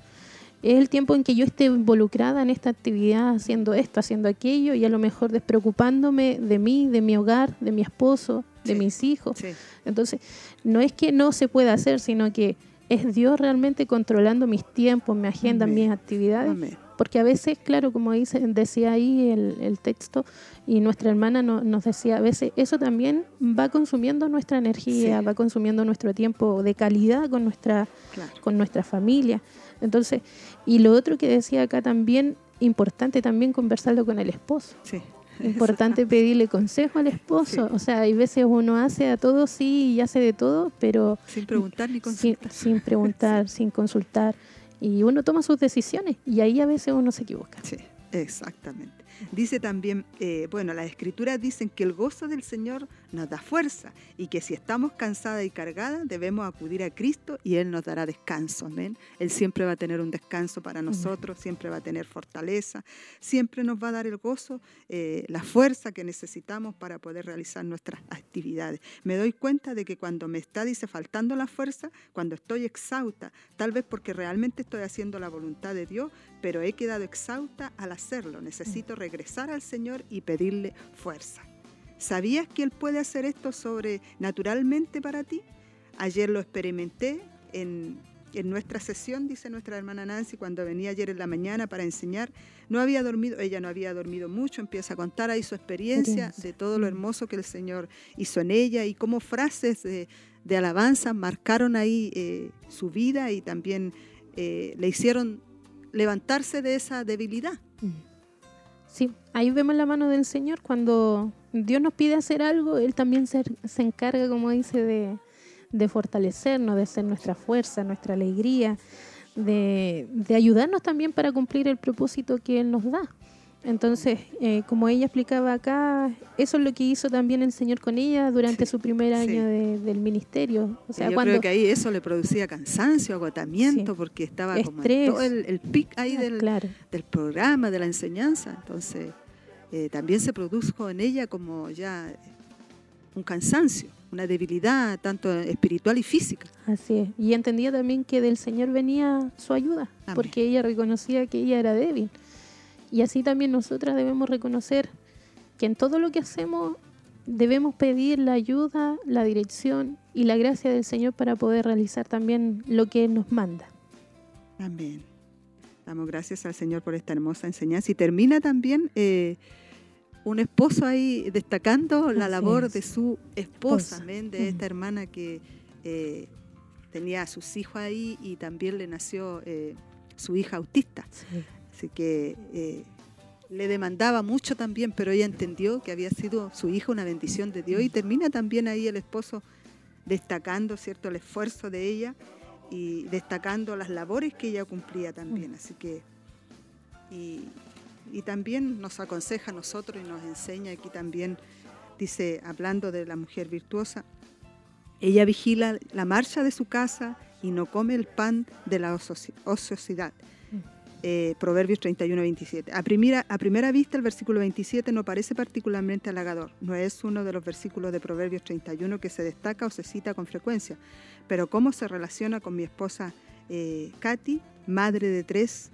Es el tiempo en que yo esté involucrada en esta actividad, haciendo esto, haciendo aquello, y a lo mejor despreocupándome de mí, de mi hogar, de mi esposo, de Sí. mis hijos. Sí, Entonces, no es que no se pueda hacer, sino que es Dios realmente controlando mis tiempos, mi agenda, Amén. mis actividades. amén. Porque a veces, claro, como dice, decía ahí el, el texto, y nuestra hermana no- nos decía, a veces eso también va consumiendo nuestra energía, Sí. va consumiendo nuestro tiempo de calidad con nuestra, Claro. con nuestra familia. Entonces, y lo otro que decía acá también, importante también conversarlo con el esposo. Sí. Importante pedirle consejo al esposo. Sí. O sea, hay veces uno hace a todo sí y hace de todo, pero Sin preguntar ni consultar. sin preguntar, sin consultar. Y uno toma sus decisiones y ahí a veces uno se equivoca. Sí, exactamente. Dice también, eh, bueno, las escrituras dicen que el gozo del Señor nos da fuerza y que si estamos cansadas y cargadas debemos acudir a Cristo y Él nos dará descanso. Amén. Él siempre va a tener un descanso para nosotros, siempre va a tener fortaleza, siempre nos va a dar el gozo, eh, la fuerza que necesitamos para poder realizar nuestras actividades. Me doy cuenta de que cuando me está, dice, faltando la fuerza, cuando estoy exhausta, tal vez porque realmente estoy haciendo la voluntad de Dios, pero he quedado exhausta al hacerlo. Necesito regresar al Señor y pedirle fuerza. ¿Sabías que Él puede hacer esto sobrenaturalmente para ti? Ayer lo experimenté en, en nuestra sesión, dice nuestra hermana Nancy, cuando venía ayer en la mañana para enseñar. No había dormido, ella no había dormido mucho, empieza a contar ahí su experiencia de todo lo hermoso que el Señor hizo en ella y cómo frases de, de alabanza marcaron ahí eh, su vida y también eh, le hicieron levantarse de esa debilidad. Sí, ahí vemos la mano del Señor. Cuando Dios nos pide hacer algo, Él también se, se encarga, como dice, de, de fortalecernos, de ser nuestra fuerza, nuestra alegría, de, de ayudarnos también para cumplir el propósito que Él nos da. Entonces, eh, como ella explicaba acá, eso es lo que hizo también el Señor con ella durante Sí, su primer sí. año de- del ministerio. O sea, yo cuando creo que ahí eso le producía cansancio, agotamiento, Sí. porque estaba como en todo el, el pic ahí del, claro, del programa, de la enseñanza. Entonces, eh, también se produjo en ella como ya un cansancio, una debilidad tanto espiritual y física. Así es. Y entendía también que del Señor venía su ayuda, Amén. porque ella reconocía que ella era débil. Y así también nosotras debemos reconocer que en todo lo que hacemos debemos pedir la ayuda, la dirección y la gracia del Señor para poder realizar también lo que Él nos manda. Amén. Damos gracias al Señor por esta hermosa enseñanza. Y termina también eh, un esposo ahí destacando la Así labor es. de su esposa, de Mm. esta hermana que eh, tenía a sus hijos ahí y también le nació eh, su hija autista. Así que eh, le demandaba mucho también, pero ella entendió que había sido su hija una bendición de Dios y termina también ahí el esposo destacando cierto el esfuerzo de ella y destacando las labores que ella cumplía también. Así que y, y también nos aconseja a nosotros y nos enseña aquí también, dice, hablando de la mujer virtuosa, ella vigila la marcha de su casa y no come el pan de la ociosidad. Eh, Proverbios 31, 27. A primera, vista el versículo 27 no parece particularmente halagador. No es uno de los versículos de Proverbios 31 que se destaca o se cita con frecuencia. Pero cómo se relaciona con mi esposa eh, Katy, madre de tres,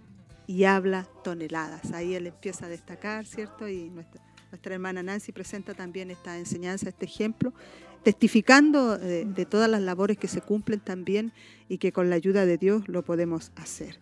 y habla toneladas. Ahí él empieza a destacar, ¿cierto? Y nuestra, hermana Nancy presenta también esta enseñanza, este ejemplo, testificando de, de todas las labores que se cumplen también y que con la ayuda de Dios lo podemos hacer.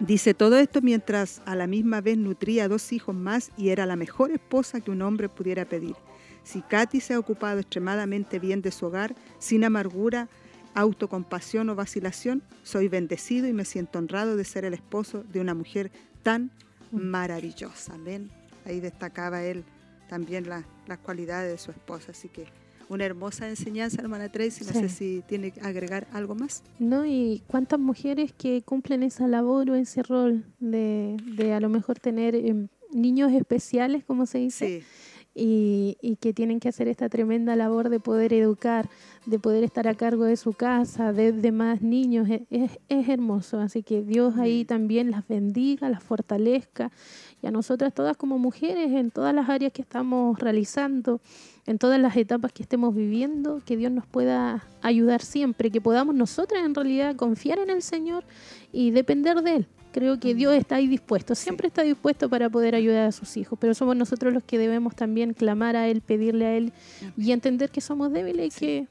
Dice todo esto mientras a la misma vez nutría a dos hijos más y era la mejor esposa que un hombre pudiera pedir. Si Katy se ha ocupado extremadamente bien de su hogar, sin amargura, autocompasión o vacilación, soy bendecido y me siento honrado de ser el esposo de una mujer tan maravillosa. Amén. Ahí destacaba él también la- las cualidades de su esposa. Así que una hermosa enseñanza, hermana Tracy. No Sí. sé si tiene que agregar algo más. ¿No? Y cuántas mujeres que cumplen esa labor o ese rol de, de a lo mejor tener em, niños especiales, como se dice, Sí, y, y que tienen que hacer esta tremenda labor de poder educar, de poder estar a cargo de su casa, de demás niños, e- es, es hermoso. Así que Dios ahí también las bendiga, las fortalezca, y a nosotras todas como mujeres, en todas las áreas que estamos realizando, en todas las etapas que estemos viviendo, que Dios nos pueda ayudar siempre, que podamos nosotras en realidad confiar en el Señor y depender de Él. Creo que Dios está ahí dispuesto, siempre está dispuesto para poder ayudar a sus hijos, pero somos nosotros los que debemos también clamar a Él, pedirle a Él y entender que somos débiles y que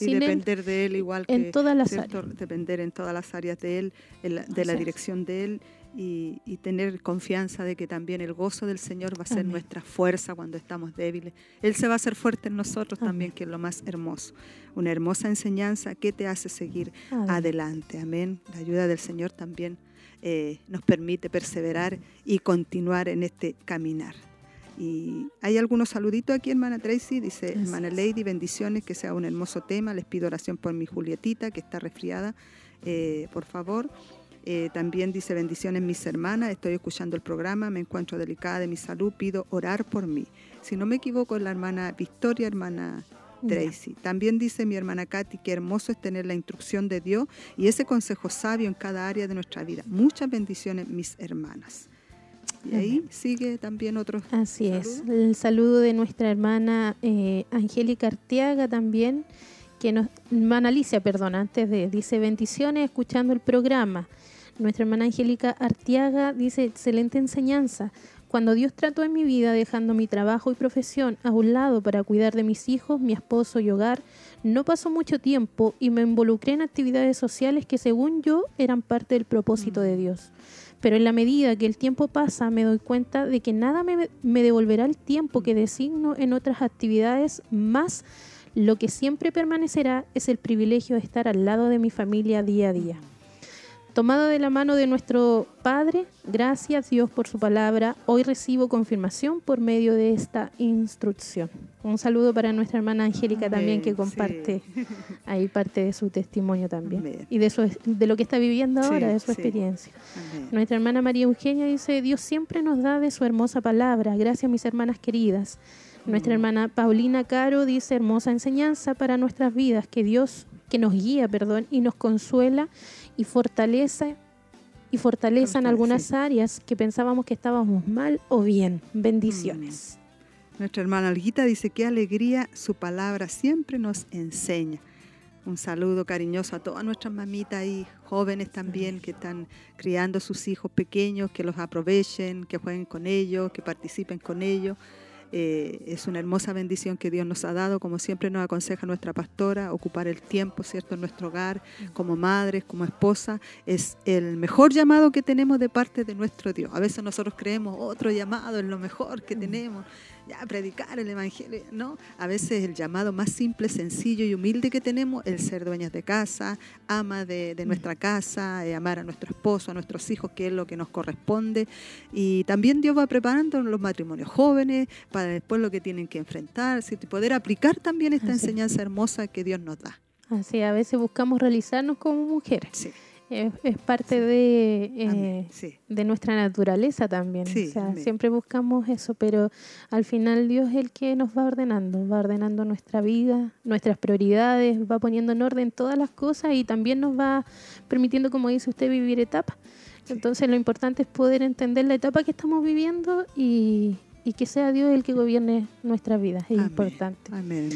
y sin Él depender de él igual que en todas las ¿cierto? depender en todas las áreas de él, la- de la dirección de él y, y tener confianza de que también el gozo del Señor va a ser Amén. nuestra fuerza cuando estamos débiles. Él se va a hacer fuerte en nosotros también, que es lo más hermoso. Una hermosa enseñanza que te hace seguir Amén. adelante. Amén. La ayuda del Señor también eh, nos permite perseverar y continuar en este caminar. Y hay algunos saluditos aquí, hermana Tracy. Dice, Así hermana. Lady, bendiciones, que sea un hermoso tema. Les pido oración por mi Julietita, que está resfriada, eh, por favor. Eh, también dice, bendiciones mis hermanas, estoy escuchando el programa, me encuentro delicada de mi salud, pido orar por mí. Si no me equivoco, es la hermana Victoria, hermana. Tracy. También dice mi hermana Katy que hermoso es tener la instrucción de Dios y ese consejo sabio en cada área de nuestra vida. Muchas bendiciones, mis hermanas. Y ahí sigue también otro Así es. El saludo de nuestra hermana eh, Angélica Arteaga también, que nos, hermana Alicia, perdón, antes de, dice bendiciones escuchando el programa. Nuestra hermana Angélica Arteaga dice excelente enseñanza. Cuando Dios trató en mi vida dejando mi trabajo y profesión a un lado para cuidar de mis hijos, mi esposo y hogar, no pasó mucho tiempo y me involucré en actividades sociales que según yo eran parte del propósito de Dios. Pero en la medida que el tiempo pasa, me doy cuenta de que nada me, me devolverá el tiempo que designo en otras actividades, más lo que siempre permanecerá es el privilegio de estar al lado de mi familia día a día. Tomado de la mano de nuestro Padre, gracias Dios por su palabra, hoy recibo confirmación por medio de esta instrucción. Un saludo para nuestra hermana Angélica también que comparte sí. ahí parte de su testimonio también Amén. y de, su, de lo que está viviendo Sí, ahora, de su sí. experiencia. Amén. Nuestra hermana María Eugenia dice, Dios siempre nos da de su hermosa palabra. Gracias mis hermanas queridas. Nuestra hermana Paulina Caro dice, hermosa enseñanza para nuestras vidas, que Dios, que nos guía, perdón, y nos consuela y fortalece y fortaleza en algunas áreas que pensábamos que estábamos mal o bien. Bendiciones. Mm. Nuestra hermana Olguita dice, qué alegría su palabra siempre nos enseña. Un saludo cariñoso a todas nuestras mamitas y jóvenes también que están criando sus hijos pequeños, que los aprovechen, que jueguen con ellos, que participen con ellos. Eh, es una hermosa bendición que Dios nos ha dado, como siempre nos aconseja nuestra pastora, ocupar el tiempo, ¿cierto?, en nuestro hogar, como madres, como esposa, es el mejor llamado que tenemos de parte de nuestro Dios. A veces nosotros creemos otro llamado es lo mejor que tenemos, ya predicar el Evangelio, ¿no? A veces el llamado más simple, sencillo y humilde que tenemos, el ser dueñas de casa, ama de, nuestra casa, eh, amar a nuestro esposo, a nuestros hijos, que es lo que nos corresponde. Y también Dios va preparando los matrimonios jóvenes para después lo que tienen que enfrentar, y poder aplicar también esta enseñanza hermosa que Dios nos da. Así, a veces buscamos realizarnos como mujeres. Sí es, parte de, eh, de nuestra naturaleza también. o sea, siempre buscamos eso, pero al final Dios es el que nos va ordenando, va ordenando nuestra vida, nuestras prioridades, va poniendo en orden todas las cosas y también nos va permitiendo, como dice usted, vivir etapas. Entonces lo importante es poder entender la etapa que estamos viviendo y, y que sea Dios el que gobierne nuestras vidas. Es importante. Amén,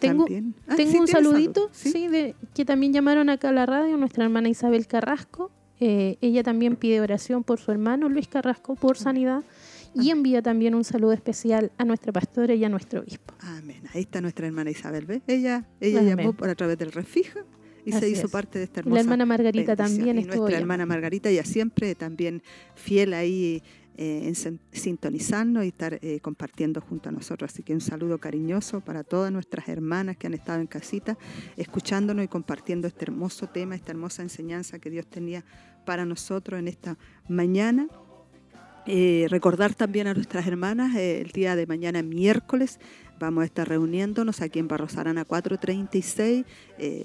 Tengo, ah, tengo un saludito ¿Sí? de, que también llamaron acá a la radio, nuestra hermana Isabel Carrasco. Eh, ella también pide oración por su hermano Luis Carrasco por sanidad y envía también un saludo especial a nuestra pastora y a nuestro obispo. Amén. Ahí está nuestra hermana Isabel. ¿ves? Ella, ella llamó por a través del refija y se hizo parte de esta hermosa. La hermana Margarita también y Nuestra hermana Margarita, ya siempre también fiel ahí eh, en sintonizarnos y estar eh, compartiendo junto a nosotros. Así que un saludo cariñoso para todas nuestras hermanas que han estado en casita, escuchándonos y compartiendo este hermoso tema, esta hermosa enseñanza que Dios tenía para nosotros en esta mañana. Eh, recordar también a nuestras hermanas, el día de mañana miércoles vamos a estar reuniéndonos aquí en Barrosarana 436,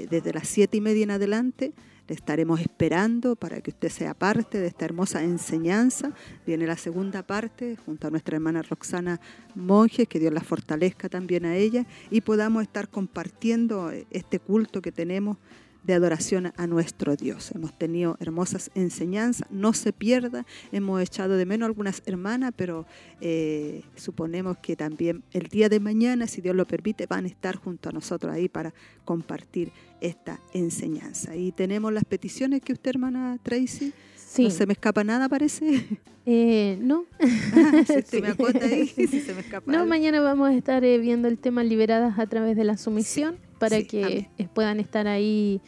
desde las 7 y media en adelante estaremos esperando para que usted sea parte de esta hermosa enseñanza. Viene la segunda parte junto a nuestra hermana Roxana Monjes, que Dios la fortalezca también a ella y podamos estar compartiendo este culto que tenemos de adoración a nuestro Dios. Hemos tenido hermosas enseñanzas, no se pierda, hemos echado de menos algunas hermanas, pero eh, suponemos que también el día de mañana, si Dios lo permite, van a estar junto a nosotros ahí para compartir esta enseñanza. Y tenemos las peticiones que usted, hermana Tracy, sí. no se me escapa nada, parece. Eh, no. Ah, se me ahí, se me escapa No, mañana vamos a estar eh, viendo el tema liberadas a través de la sumisión para que puedan estar ahí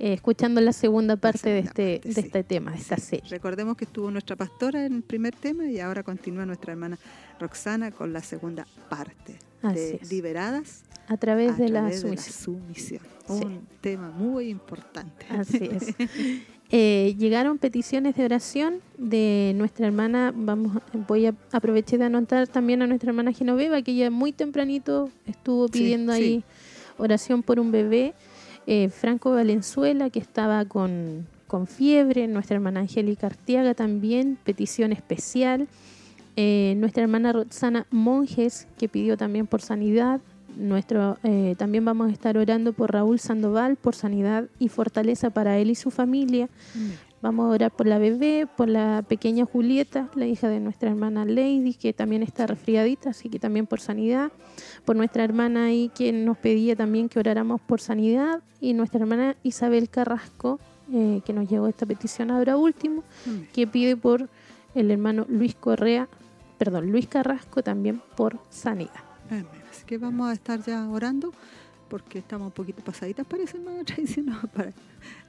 eh, escuchando la segunda parte de este, de este tema, de esta serie. Recordemos que estuvo nuestra pastora en el primer tema y ahora continúa nuestra hermana Roxana con la segunda parte de Liberadas a través, de, la sumisión. Un tema muy importante. Así es. Eh, llegaron peticiones de oración de nuestra hermana, vamos, voy a aprovechar de anotar también a nuestra hermana Genoveva, que ya muy tempranito estuvo pidiendo ahí oración por un bebé, eh, Franco Valenzuela, que estaba con, fiebre, nuestra hermana Angélica Artiaga también, petición especial, eh, nuestra hermana Roxana Monjes, que pidió también por sanidad, nuestro, eh, también vamos a estar orando por Raúl Sandoval, por sanidad y fortaleza para él y su familia. Vamos a orar por la bebé, por la pequeña Julieta, la hija de nuestra hermana Lady, que también está resfriadita, así que también por sanidad. Por nuestra hermana ahí, que nos pedía también que oráramos por sanidad. Y nuestra hermana Isabel Carrasco, eh, que nos llegó esta petición ahora último, mm. que pide por el hermano Luis Correa, perdón, Luis Carrasco también por sanidad. Así que vamos a estar ya orando porque estamos un poquito pasaditas, parece, hermano tradicional. Para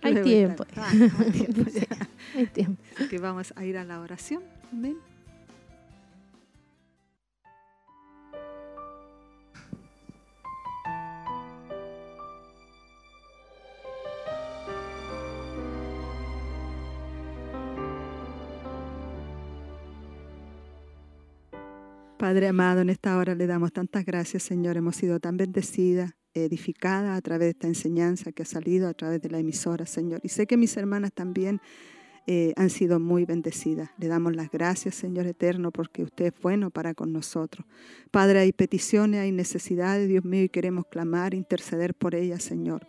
hay tiempo. Ah, hay tiempo. hay tiempo. Que vamos a ir a la oración. Amén. Padre amado, en esta hora le damos tantas gracias, Señor. Hemos sido tan bendecidas edificada a través de esta enseñanza que ha salido a través de la emisora, Señor. Y sé que mis hermanas también eh, han sido muy bendecidas. Le damos las gracias, Señor eterno, porque usted es bueno para con nosotros. Padre, hay peticiones, hay necesidades, Dios mío, y queremos clamar, interceder por ellas, Señor.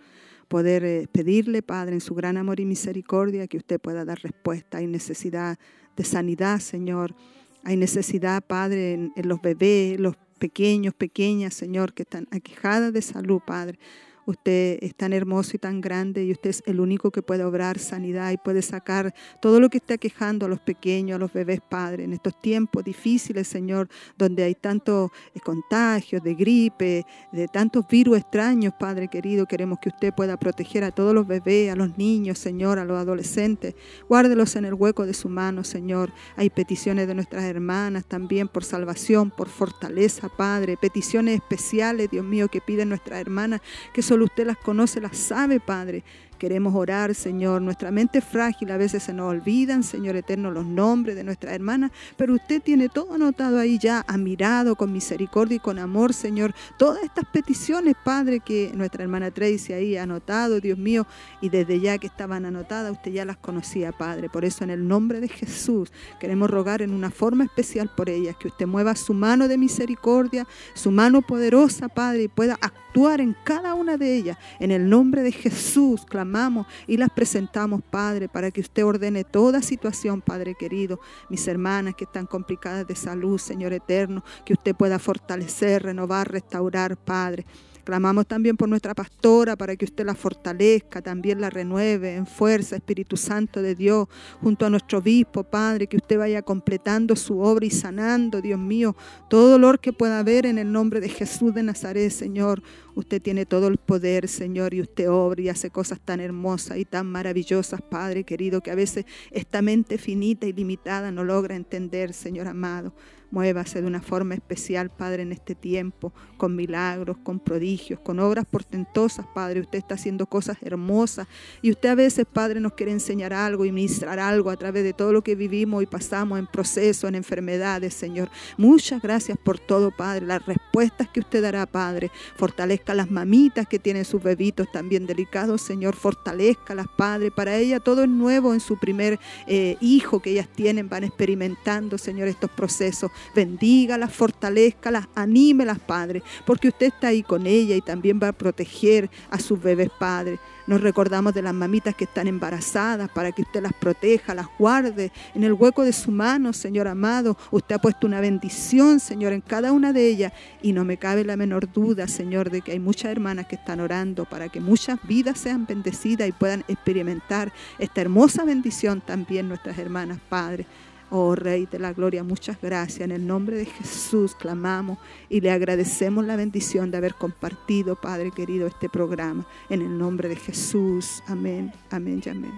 poder eh, pedirle, Padre, en su gran amor y misericordia, que usted pueda dar respuesta. Hay necesidad de sanidad, Señor. Hay necesidad, Padre, en, en los bebés, los pequeños, pequeñas, Señor, que están aquejadas de salud, Padre. Usted es tan hermoso y tan grande y usted es el único que puede obrar sanidad y puede sacar todo lo que está quejando a los pequeños, a los bebés, Padre, en estos tiempos difíciles, Señor, donde hay tantos eh, contagios de gripe, de tantos virus extraños, Padre querido. Queremos que usted pueda proteger a todos los bebés, a los niños, Señor, a los adolescentes. Guárdelos en el hueco de su mano, Señor. Hay peticiones de nuestras hermanas también por salvación, por fortaleza, Padre. Peticiones especiales, Dios mío, que piden nuestras hermanas, que son usted las conoce, las sabe, Padre. Queremos orar, Señor. Nuestra mente es frágil, a veces se nos olvidan, Señor eterno, los nombres de nuestra hermana, pero usted tiene todo anotado ahí ya, ha mirado con misericordia y con amor, Señor, todas estas peticiones, Padre, que nuestra hermana Tracy ahí ha anotado, Dios mío, y desde ya que estaban anotadas, usted ya las conocía, Padre. Por eso, en el nombre de Jesús, queremos rogar en una forma especial por ellas, que usted mueva su mano de misericordia, su mano poderosa, Padre, y pueda actuar en cada una de ellas. En el nombre de Jesús, clamamos y las presentamos, Padre, para que usted ordene toda situación, Padre querido. Mis hermanas que están complicadas de salud, Señor eterno, que usted pueda fortalecer, renovar, restaurar, Padre. Clamamos también por nuestra pastora para que usted la fortalezca, también la renueve en fuerza, Espíritu Santo de Dios, junto a nuestro obispo, Padre, que usted vaya completando su obra y sanando, Dios mío, todo dolor que pueda haber en el nombre de Jesús de Nazaret, Señor. Usted tiene todo el poder, Señor, y usted obra y hace cosas tan hermosas y tan maravillosas, Padre querido, que a veces esta mente finita y limitada no logra entender, Señor amado. Muévase de una forma especial, Padre, en este tiempo, con milagros, con prodigios, con obras portentosas, Padre. Usted está haciendo cosas hermosas y usted a veces, Padre, nos quiere enseñar algo y ministrar algo a través de todo lo que vivimos y pasamos en proceso, en enfermedades, Señor. Muchas gracias por todo, Padre. Las respuestas que usted dará, Padre. Fortalezca las mamitas que tienen sus bebitos también delicados, Señor. Fortalezcalas, Padre. Para ella todo es nuevo en su primer eh, hijo que ellas tienen, van experimentando, Señor, estos procesos bendígalas, fortalezcalas, anímelas, Padre, porque usted está ahí con ella y también va a proteger a sus bebés, Padre. Nos recordamos de las mamitas que están embarazadas para que usted las proteja, las guarde en el hueco de su mano, Señor amado. Usted ha puesto una bendición, Señor, en cada una de ellas. Y no me cabe la menor duda, Señor, de que hay muchas hermanas que están orando para que muchas vidas sean bendecidas y puedan experimentar esta hermosa bendición también nuestras hermanas, Padre. Oh Rey de la Gloria, muchas gracias. En el nombre de Jesús clamamos y le agradecemos la bendición de haber compartido, Padre querido, este programa. En el nombre de Jesús. Amén, amén y amén.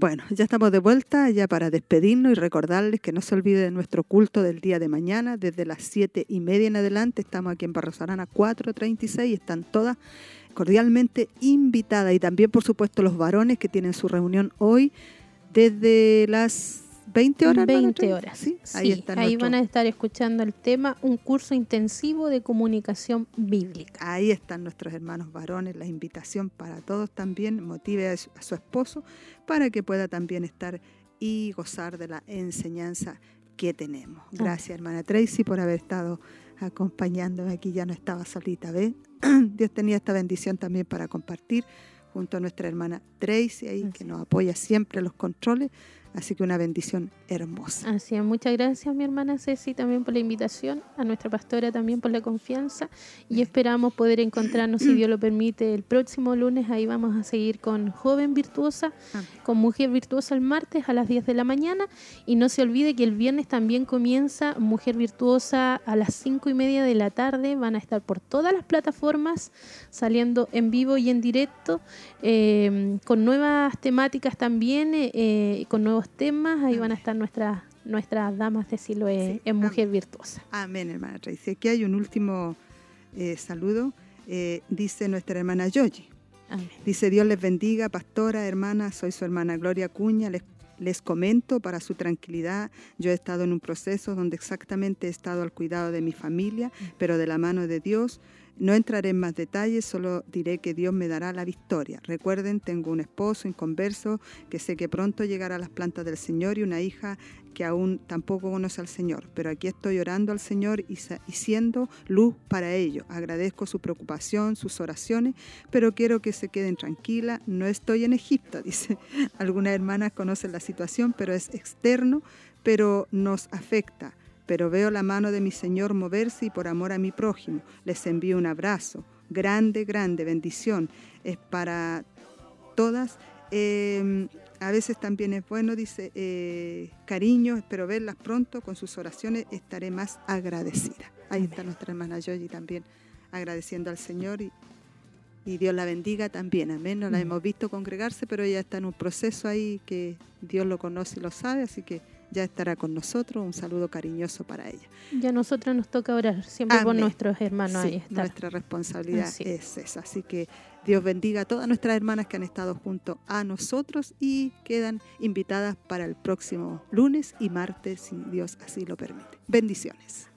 Bueno, ya estamos de vuelta ya para despedirnos y recordarles que no se olvide de nuestro culto del día de mañana, desde las siete y media en adelante. Estamos aquí en Barros Arana 436 y están todas cordialmente invitadas. Y también, por supuesto, los varones que tienen su reunión hoy desde las 20 horas. ¿no, 20 Natalia? horas. Sí, Sí, ahí está ahí nuestro- van a estar escuchando el tema, un curso intensivo de comunicación bíblica. Ahí están nuestros hermanos varones, la invitación para todos también, motive a su, a su esposo para que pueda también estar y gozar de la enseñanza que tenemos. Gracias, hermana Tracy, por haber estado acompañándome aquí, ya no estaba solita, ¿ves? Dios tenía esta bendición también para compartir junto a nuestra hermana Tracy ahí, que nos apoya siempre en los controles, así que una bendición hermosa. Así es, muchas gracias mi hermana Ceci también por la invitación, a nuestra pastora también por la confianza y esperamos poder encontrarnos, si Dios lo permite, el próximo lunes. Ahí vamos a seguir con Joven Virtuosa, Amén. con Mujer Virtuosa el martes a las 10 de la mañana y no se olvide que el viernes también comienza Mujer Virtuosa a las 5 y media de la tarde. Van a estar por todas las plataformas saliendo en vivo y en directo eh, con nuevas temáticas también, eh, eh, con nuevos temas. Ahí van a estar nuestras nuestras damas de Siloé Sí, en Mujer amén. Virtuosa. Amén, hermana Tracy. Aquí hay un último eh, saludo. Eh, dice nuestra hermana Yoyi. Amén. Dice, Dios les bendiga, pastora, hermana, soy su hermana Gloria Cuña. Les, les comento para su tranquilidad, yo he estado en un proceso donde exactamente he estado al cuidado de mi familia, pero de la mano de Dios. No entraré en más detalles, solo diré que Dios me dará la victoria. Recuerden, tengo un esposo inconverso que sé que pronto llegará a las plantas del Señor y una hija que aún tampoco conoce al Señor, pero aquí estoy orando al Señor y, siendo luz para ellos. Agradezco su preocupación, sus oraciones, pero quiero que se queden tranquilas. No estoy en Egipto, dice. Algunas hermanas conocen la situación, pero es externo, pero nos afecta. Pero veo la mano de mi Señor moverse y por amor a mi prójimo les envío un abrazo. Grande, grande bendición. Es para todas. Eh, a veces también es bueno, dice, eh, cariño, espero verlas pronto. Con sus oraciones estaré más agradecida. Ahí está nuestra hermana Yoyi también agradeciendo al Señor y, y Dios la bendiga también. Amén. No la Mm. hemos visto congregarse, pero ella está en un proceso ahí que Dios lo conoce y lo sabe, así que ya estará con nosotros. Un saludo cariñoso para ella. Y a nosotros nos toca orar siempre por Amén. nuestros hermanos. Sí, ahí estar. nuestra responsabilidad Así es esa. Así que Dios bendiga a todas nuestras hermanas que han estado junto a nosotros y quedan invitadas para el próximo lunes y martes, si Dios así lo permite. Bendiciones.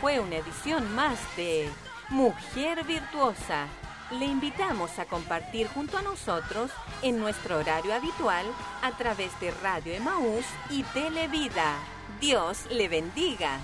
Fue una edición más de Mujer Virtuosa. Le invitamos a compartir junto a nosotros en nuestro horario habitual a través de Radio Emaús y Televida. Dios le bendiga.